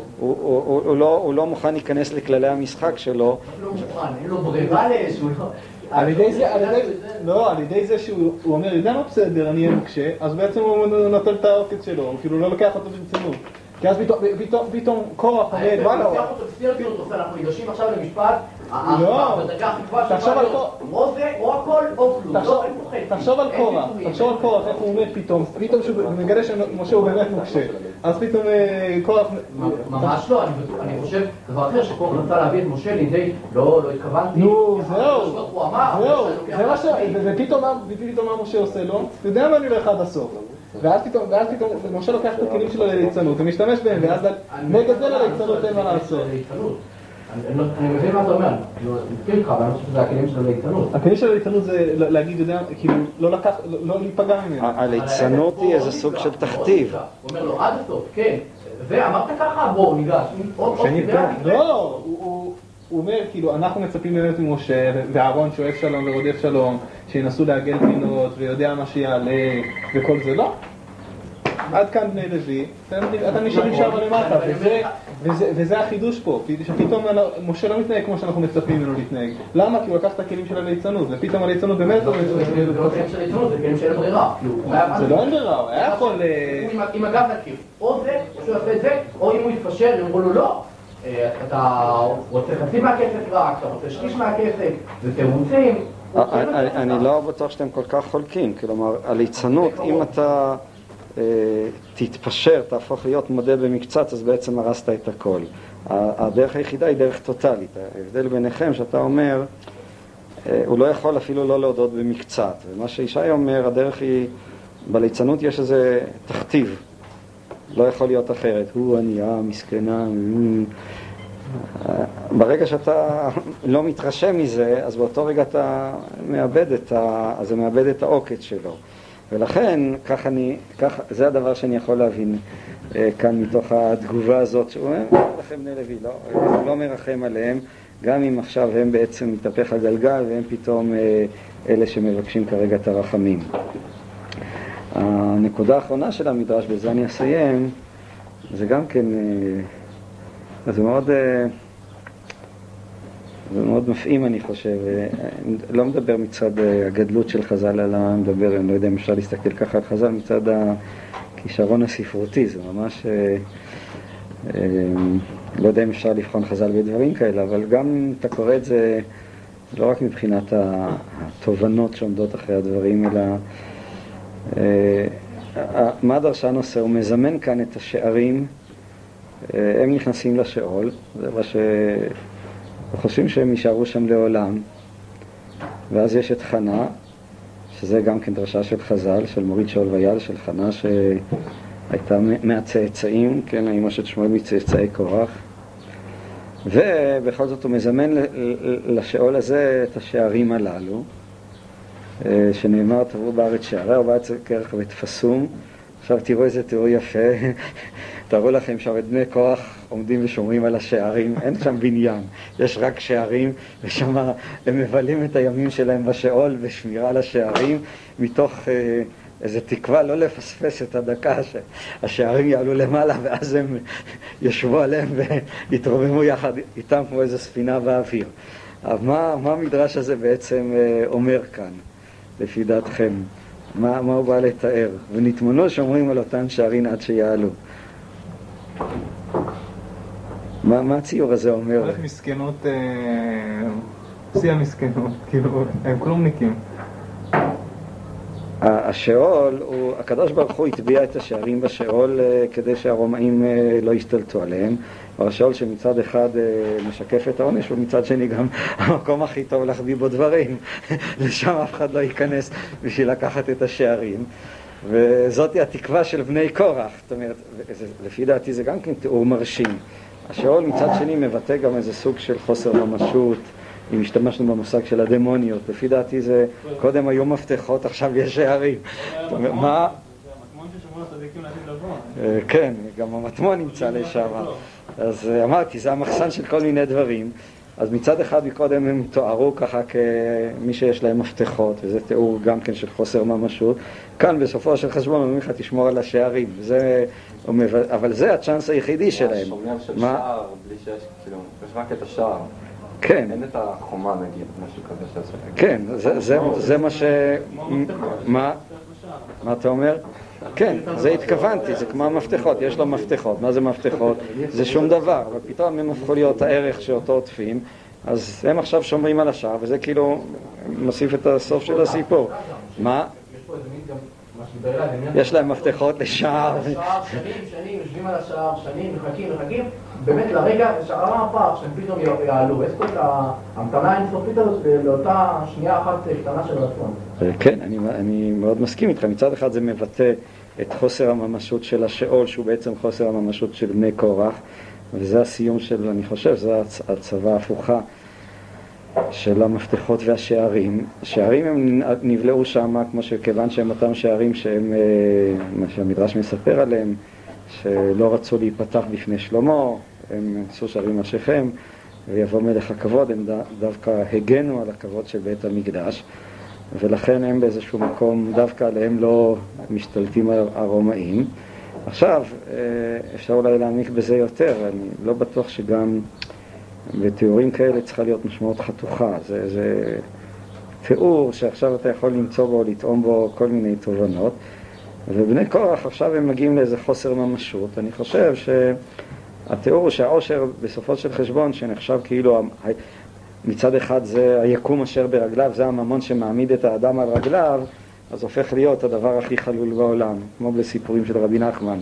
הוא, הוא, הוא, לא, הוא לא מוכן להיכנס לכללי המשחק שלו. לא מוכן, אין לו ברירה לאיזשהו... על ידי זה, על ידי, לא, על ידי זה שהוא אומר, יודע מה בסדר, אני אהיה נוקשה, אז בעצם הוא נוטל את העוקץ שלו, הוא כאילו לא לוקח אותו ברצינות. כי אז פתאום קורח עומד, מה לא? אנחנו ניגשים עכשיו למשפט, לא, תחשוב על קורח, או זה או הכל או כלום, תחשוב על קורח, תחשוב על קורח, איך הוא עומד פתאום, פתאום שהוא מגלה שמשה הוא באמת נוקשה, אז פתאום קורח... ממש לא, אני חושב דבר אחר שקורח רצה להביא את משה לידי, לא התכוונתי, נו, זהו, זהו, זה מה ש... ופתאום מה משה עושה לו? אתה יודע מה אני הולך עד הסוף. ואז פתאום, ואז פתאום, משה לוקח את הכלים שלו לליצנות ומשתמש בהם, ואז נגד זה לליצנות אין מה לעשות. אני מבין מה אתה אומר, אני מסכים איתך, אבל אני חושב שזה הכלים של הליצנות. הכלים של הליצנות זה להגיד, יודע, כאילו, לא לקח, לא להיפגע ממנו. הליצנות היא איזה סוג של תכתיב. הוא אומר לו, עד הסוף, כן. ואמרת ככה, בואו ניגש. לא, הוא אומר, כאילו, אנחנו מצפים באמת ממשה, ואהרון שואף שלום ורודף שלום, שינסו לעגל פינות, ויודע מה שיעלה, וכל זה, לא. עד כאן בני לוי, אתם נשארים שם למטה, וזה החידוש פה, שפתאום משה לא מתנהג כמו שאנחנו מצפים ממנו להתנהג. למה? כי הוא לקח את הכלים של הליצנות, ופתאום הליצנות באמת לא... זה לא כלים של הליצנות, זה כלים שאין ברירה. זה לא אין ברירה, הוא היה יכול... עם הגב לקיר, או זה, או שהוא יעשה את זה, או אם הוא יתפשר, יאמרו לו לא. אה, אתה רוצה חצי מהכסף רק, אתה רוצה שליש מהכסף, זה תירוצים. חושב אני-. לא בטוח שאתם כל כך חולקים, כלומר, הליצנות, אם אתה אה, תתפשר, תהפוך להיות מודה במקצת, אז בעצם הרסת את הכל. הדרך היחידה היא דרך טוטאלית. ההבדל ביניכם, שאתה אומר, אה, הוא לא יכול אפילו לא להודות במקצת. ומה שישי אומר, הדרך היא, בליצנות יש איזה תכתיב, לא יכול להיות אחרת. הוא ענייה, מסכנה, ברגע שאתה לא מתרשם מזה, אז באותו רגע אתה מאבד את, ה... אז זה מאבד את העוקץ שלו. ולכן, כך אני, כך, זה הדבר שאני יכול להבין אה, כאן מתוך התגובה הזאת, שהוא אומר, "אין לכם בני לוי, לא, הוא לא מרחם עליהם, גם אם עכשיו הם בעצם מתהפך הגלגל והם פתאום אה, אלה שמבקשים כרגע את הרחמים. הנקודה האחרונה של המדרש, בזה אני אסיים, זה גם כן, אה, זה מאוד, אה, זה מאוד מפעים אני חושב, אה, אני לא מדבר מצד אה, הגדלות של חז"ל, אלא מדבר, אני לא יודע אם אפשר להסתכל ככה על חז"ל, מצד הכישרון הספרותי, זה ממש, אה, אה, לא יודע אם אפשר לבחון חז"ל בדברים כאלה, אבל גם אתה קורא את זה לא רק מבחינת התובנות שעומדות אחרי הדברים, אלא אה, מה הדרשן עושה? הוא מזמן כאן את השערים, אה, הם נכנסים לשאול, זה מה ש... חושבים שהם יישארו שם לעולם, ואז יש את חנה, שזה גם כן דרשה של חז"ל, של מוריד שאול ויאל, של חנה שהייתה מהצאצאים, כן, האמא של שמואל מצאצאי קורח, ובכל זאת הוא מזמן לשאול הזה את השערים הללו, אה, שנאמר תבואו בארץ שעריה ובארץ כרך ותפסום. עכשיו תראו איזה תיאור יפה, תארו לכם שם את בני כוח עומדים ושומרים על השערים, אין שם בניין, יש רק שערים, ושם הם מבלים את הימים שלהם בשאול בשמירה על השערים, מתוך אה, איזו תקווה לא לפספס את הדקה שהשערים יעלו למעלה ואז הם ישבו עליהם ויתרוממו יחד איתם כמו איזו ספינה באוויר. אבל מה, מה המדרש הזה בעצם אה, אומר כאן, לפי דעתכם? מה, מה הוא בא לתאר? ונתמנו שומרים על אותן שערים עד שיעלו. מה, מה הציור הזה אומר? הולך מסכנות, אה, שיא המסכנות, כאילו, הם כלומניקים. השאול, הוא, הקדוש ברוך הוא הטביע את השערים בשאול אה, כדי שהרומאים אה, לא ישתלטו עליהם. השאול שמצד אחד משקף את העונש, ומצד שני גם המקום הכי טוב להחביא בו דברים. לשם אף אחד לא ייכנס בשביל לקחת את השערים. וזאתי התקווה של בני קורח. זאת אומרת, לפי דעתי זה גם כן תיאור מרשים. השאול מצד שני מבטא גם איזה סוג של חוסר ממשות. אם השתמשנו במושג של הדמוניות, לפי דעתי זה, קודם היו מפתחות, עכשיו יש שערים. מה? זה המטמון ששומר הצדיקים לעתיד לבוא. אה, כן, גם המטמון נמצא לשם. אז אה, אמרתי, זה המחסן של כל מיני דברים. אז מצד אחד מקודם הם תוארו ככה כמי שיש להם מפתחות, וזה תיאור גם כן של חוסר ממשות. כאן בסופו של חשבון אומרים לך תשמור על השערים, זה, אבל זה הצ'אנס היחידי שלהם. שומר של מה? שער, בלי שיש, כאילו, יש רק את השער. כן, אין את החומה נגיד, משהו כזה שעושה. כן, זה, זה, זה מה ש... מה? מה אתה אומר? כן, זה התכוונתי, זה כמו המפתחות, יש לו מפתחות. מה זה מפתחות? זה שום דבר, אבל פתאום הם הפכו להיות הערך שאותו עוטפים, אז הם עכשיו שומרים על השער, וזה כאילו מוסיף את הסוף של הסיפור. מה? יש להם מפתחות לשער. שנים, שנים, יושבים על השער, שנים, מחכים, מחכים, באמת לרגע, שער הפער שהם פתאום יעלו. יש פה את ההמתנה האינסופית הזאת לאותה שנייה אחת קטנה של רצון. כן, אני, אני מאוד מסכים איתך. מצד אחד זה מבטא את חוסר הממשות של השאול, שהוא בעצם חוסר הממשות של בני קורח, וזה הסיום של, אני חושב, זו הצ- הצבה ההפוכה של המפתחות והשערים. השערים הם נבלעו שם, כמו שכיוון שהם אותם שערים שהם, אה, מה שהמדרש מספר עליהם, שלא רצו להיפתח בפני שלמה, הם עשו שערים על שכם, ויבוא מלך הכבוד, הם דווקא הגנו על הכבוד של בית המקדש. ולכן הם באיזשהו מקום, דווקא עליהם לא משתלטים הר- הרומאים. עכשיו, אה, אפשר אולי להעמיק בזה יותר, אני לא בטוח שגם בתיאורים כאלה צריכה להיות משמעות חתוכה. זה, זה תיאור שעכשיו אתה יכול למצוא בו, לטעום בו כל מיני תובנות. ובני קורח עכשיו הם מגיעים לאיזה חוסר ממשות. אני חושב התיאור הוא שהעושר בסופו של חשבון, שנחשב כאילו מצד אחד זה היקום אשר ברגליו, זה הממון שמעמיד את האדם על רגליו, אז הופך להיות הדבר הכי חלול בעולם, כמו בסיפורים של רבי נחמן,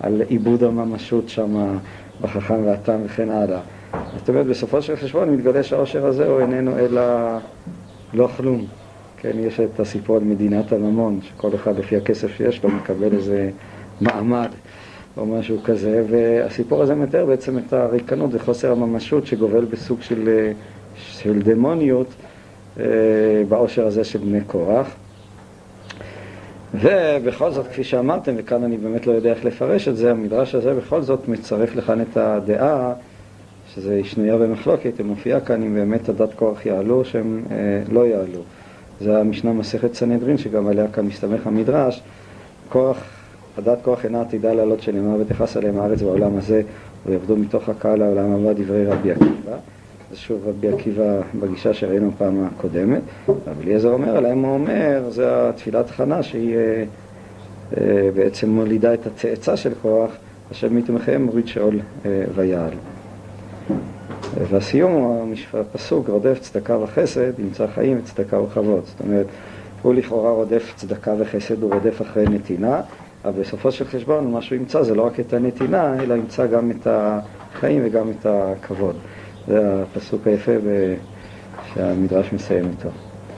על עיבוד הממשות שם בחכם והתם וכן הלאה. זאת אומרת, בסופו של חשבון מתגלה שהעושר הזה הוא איננו אלא לא כלום. כן, יש את הסיפור על מדינת הממון, שכל אחד לפי הכסף שיש לו מקבל איזה מעמד או משהו כזה, והסיפור הזה מתאר בעצם את הריקנות וחוסר הממשות שגובל בסוג של, של דמוניות אה, בעושר הזה של בני קורח. ובכל זאת, כפי שאמרתם, וכאן אני באמת לא יודע איך לפרש את זה, המדרש הזה בכל זאת מצרף לכאן את הדעה, שזה שנויה במחלוקת, ומופיעה כאן אם באמת הדת כוח יעלו, שהם אה, לא יעלו. זה המשנה מסכת סנהדרין, שגם עליה כאן מסתמך המדרש. כוח, הדת כוח אינה עתידה לעלות שנאמר ותכעס עליהם הארץ בעולם הזה, ויעבדו מתוך הקהל לעולם הבא דברי רבי עקיבא. זה שוב רבי עקיבא בגישה שראינו פעם הקודמת. רבי אליעזר אומר עליהם, הוא אומר, זה התפילת חנה שהיא אה, אה, בעצם מולידה את הצאצא של כוח, אשר מתמכם מוריד שאול אה, ויעל. והסיום הוא הפסוק, רודף צדקה וחסד, ימצא חיים וצדקה וכבוד. זאת אומרת, הוא לכאורה רודף צדקה וחסד, הוא רודף אחרי נתינה, אבל בסופו של חשבון מה שהוא ימצא זה לא רק את הנתינה, אלא ימצא גם את החיים וגם את הכבוד. זה הפסוק היפה שהמדרש מסיים איתו.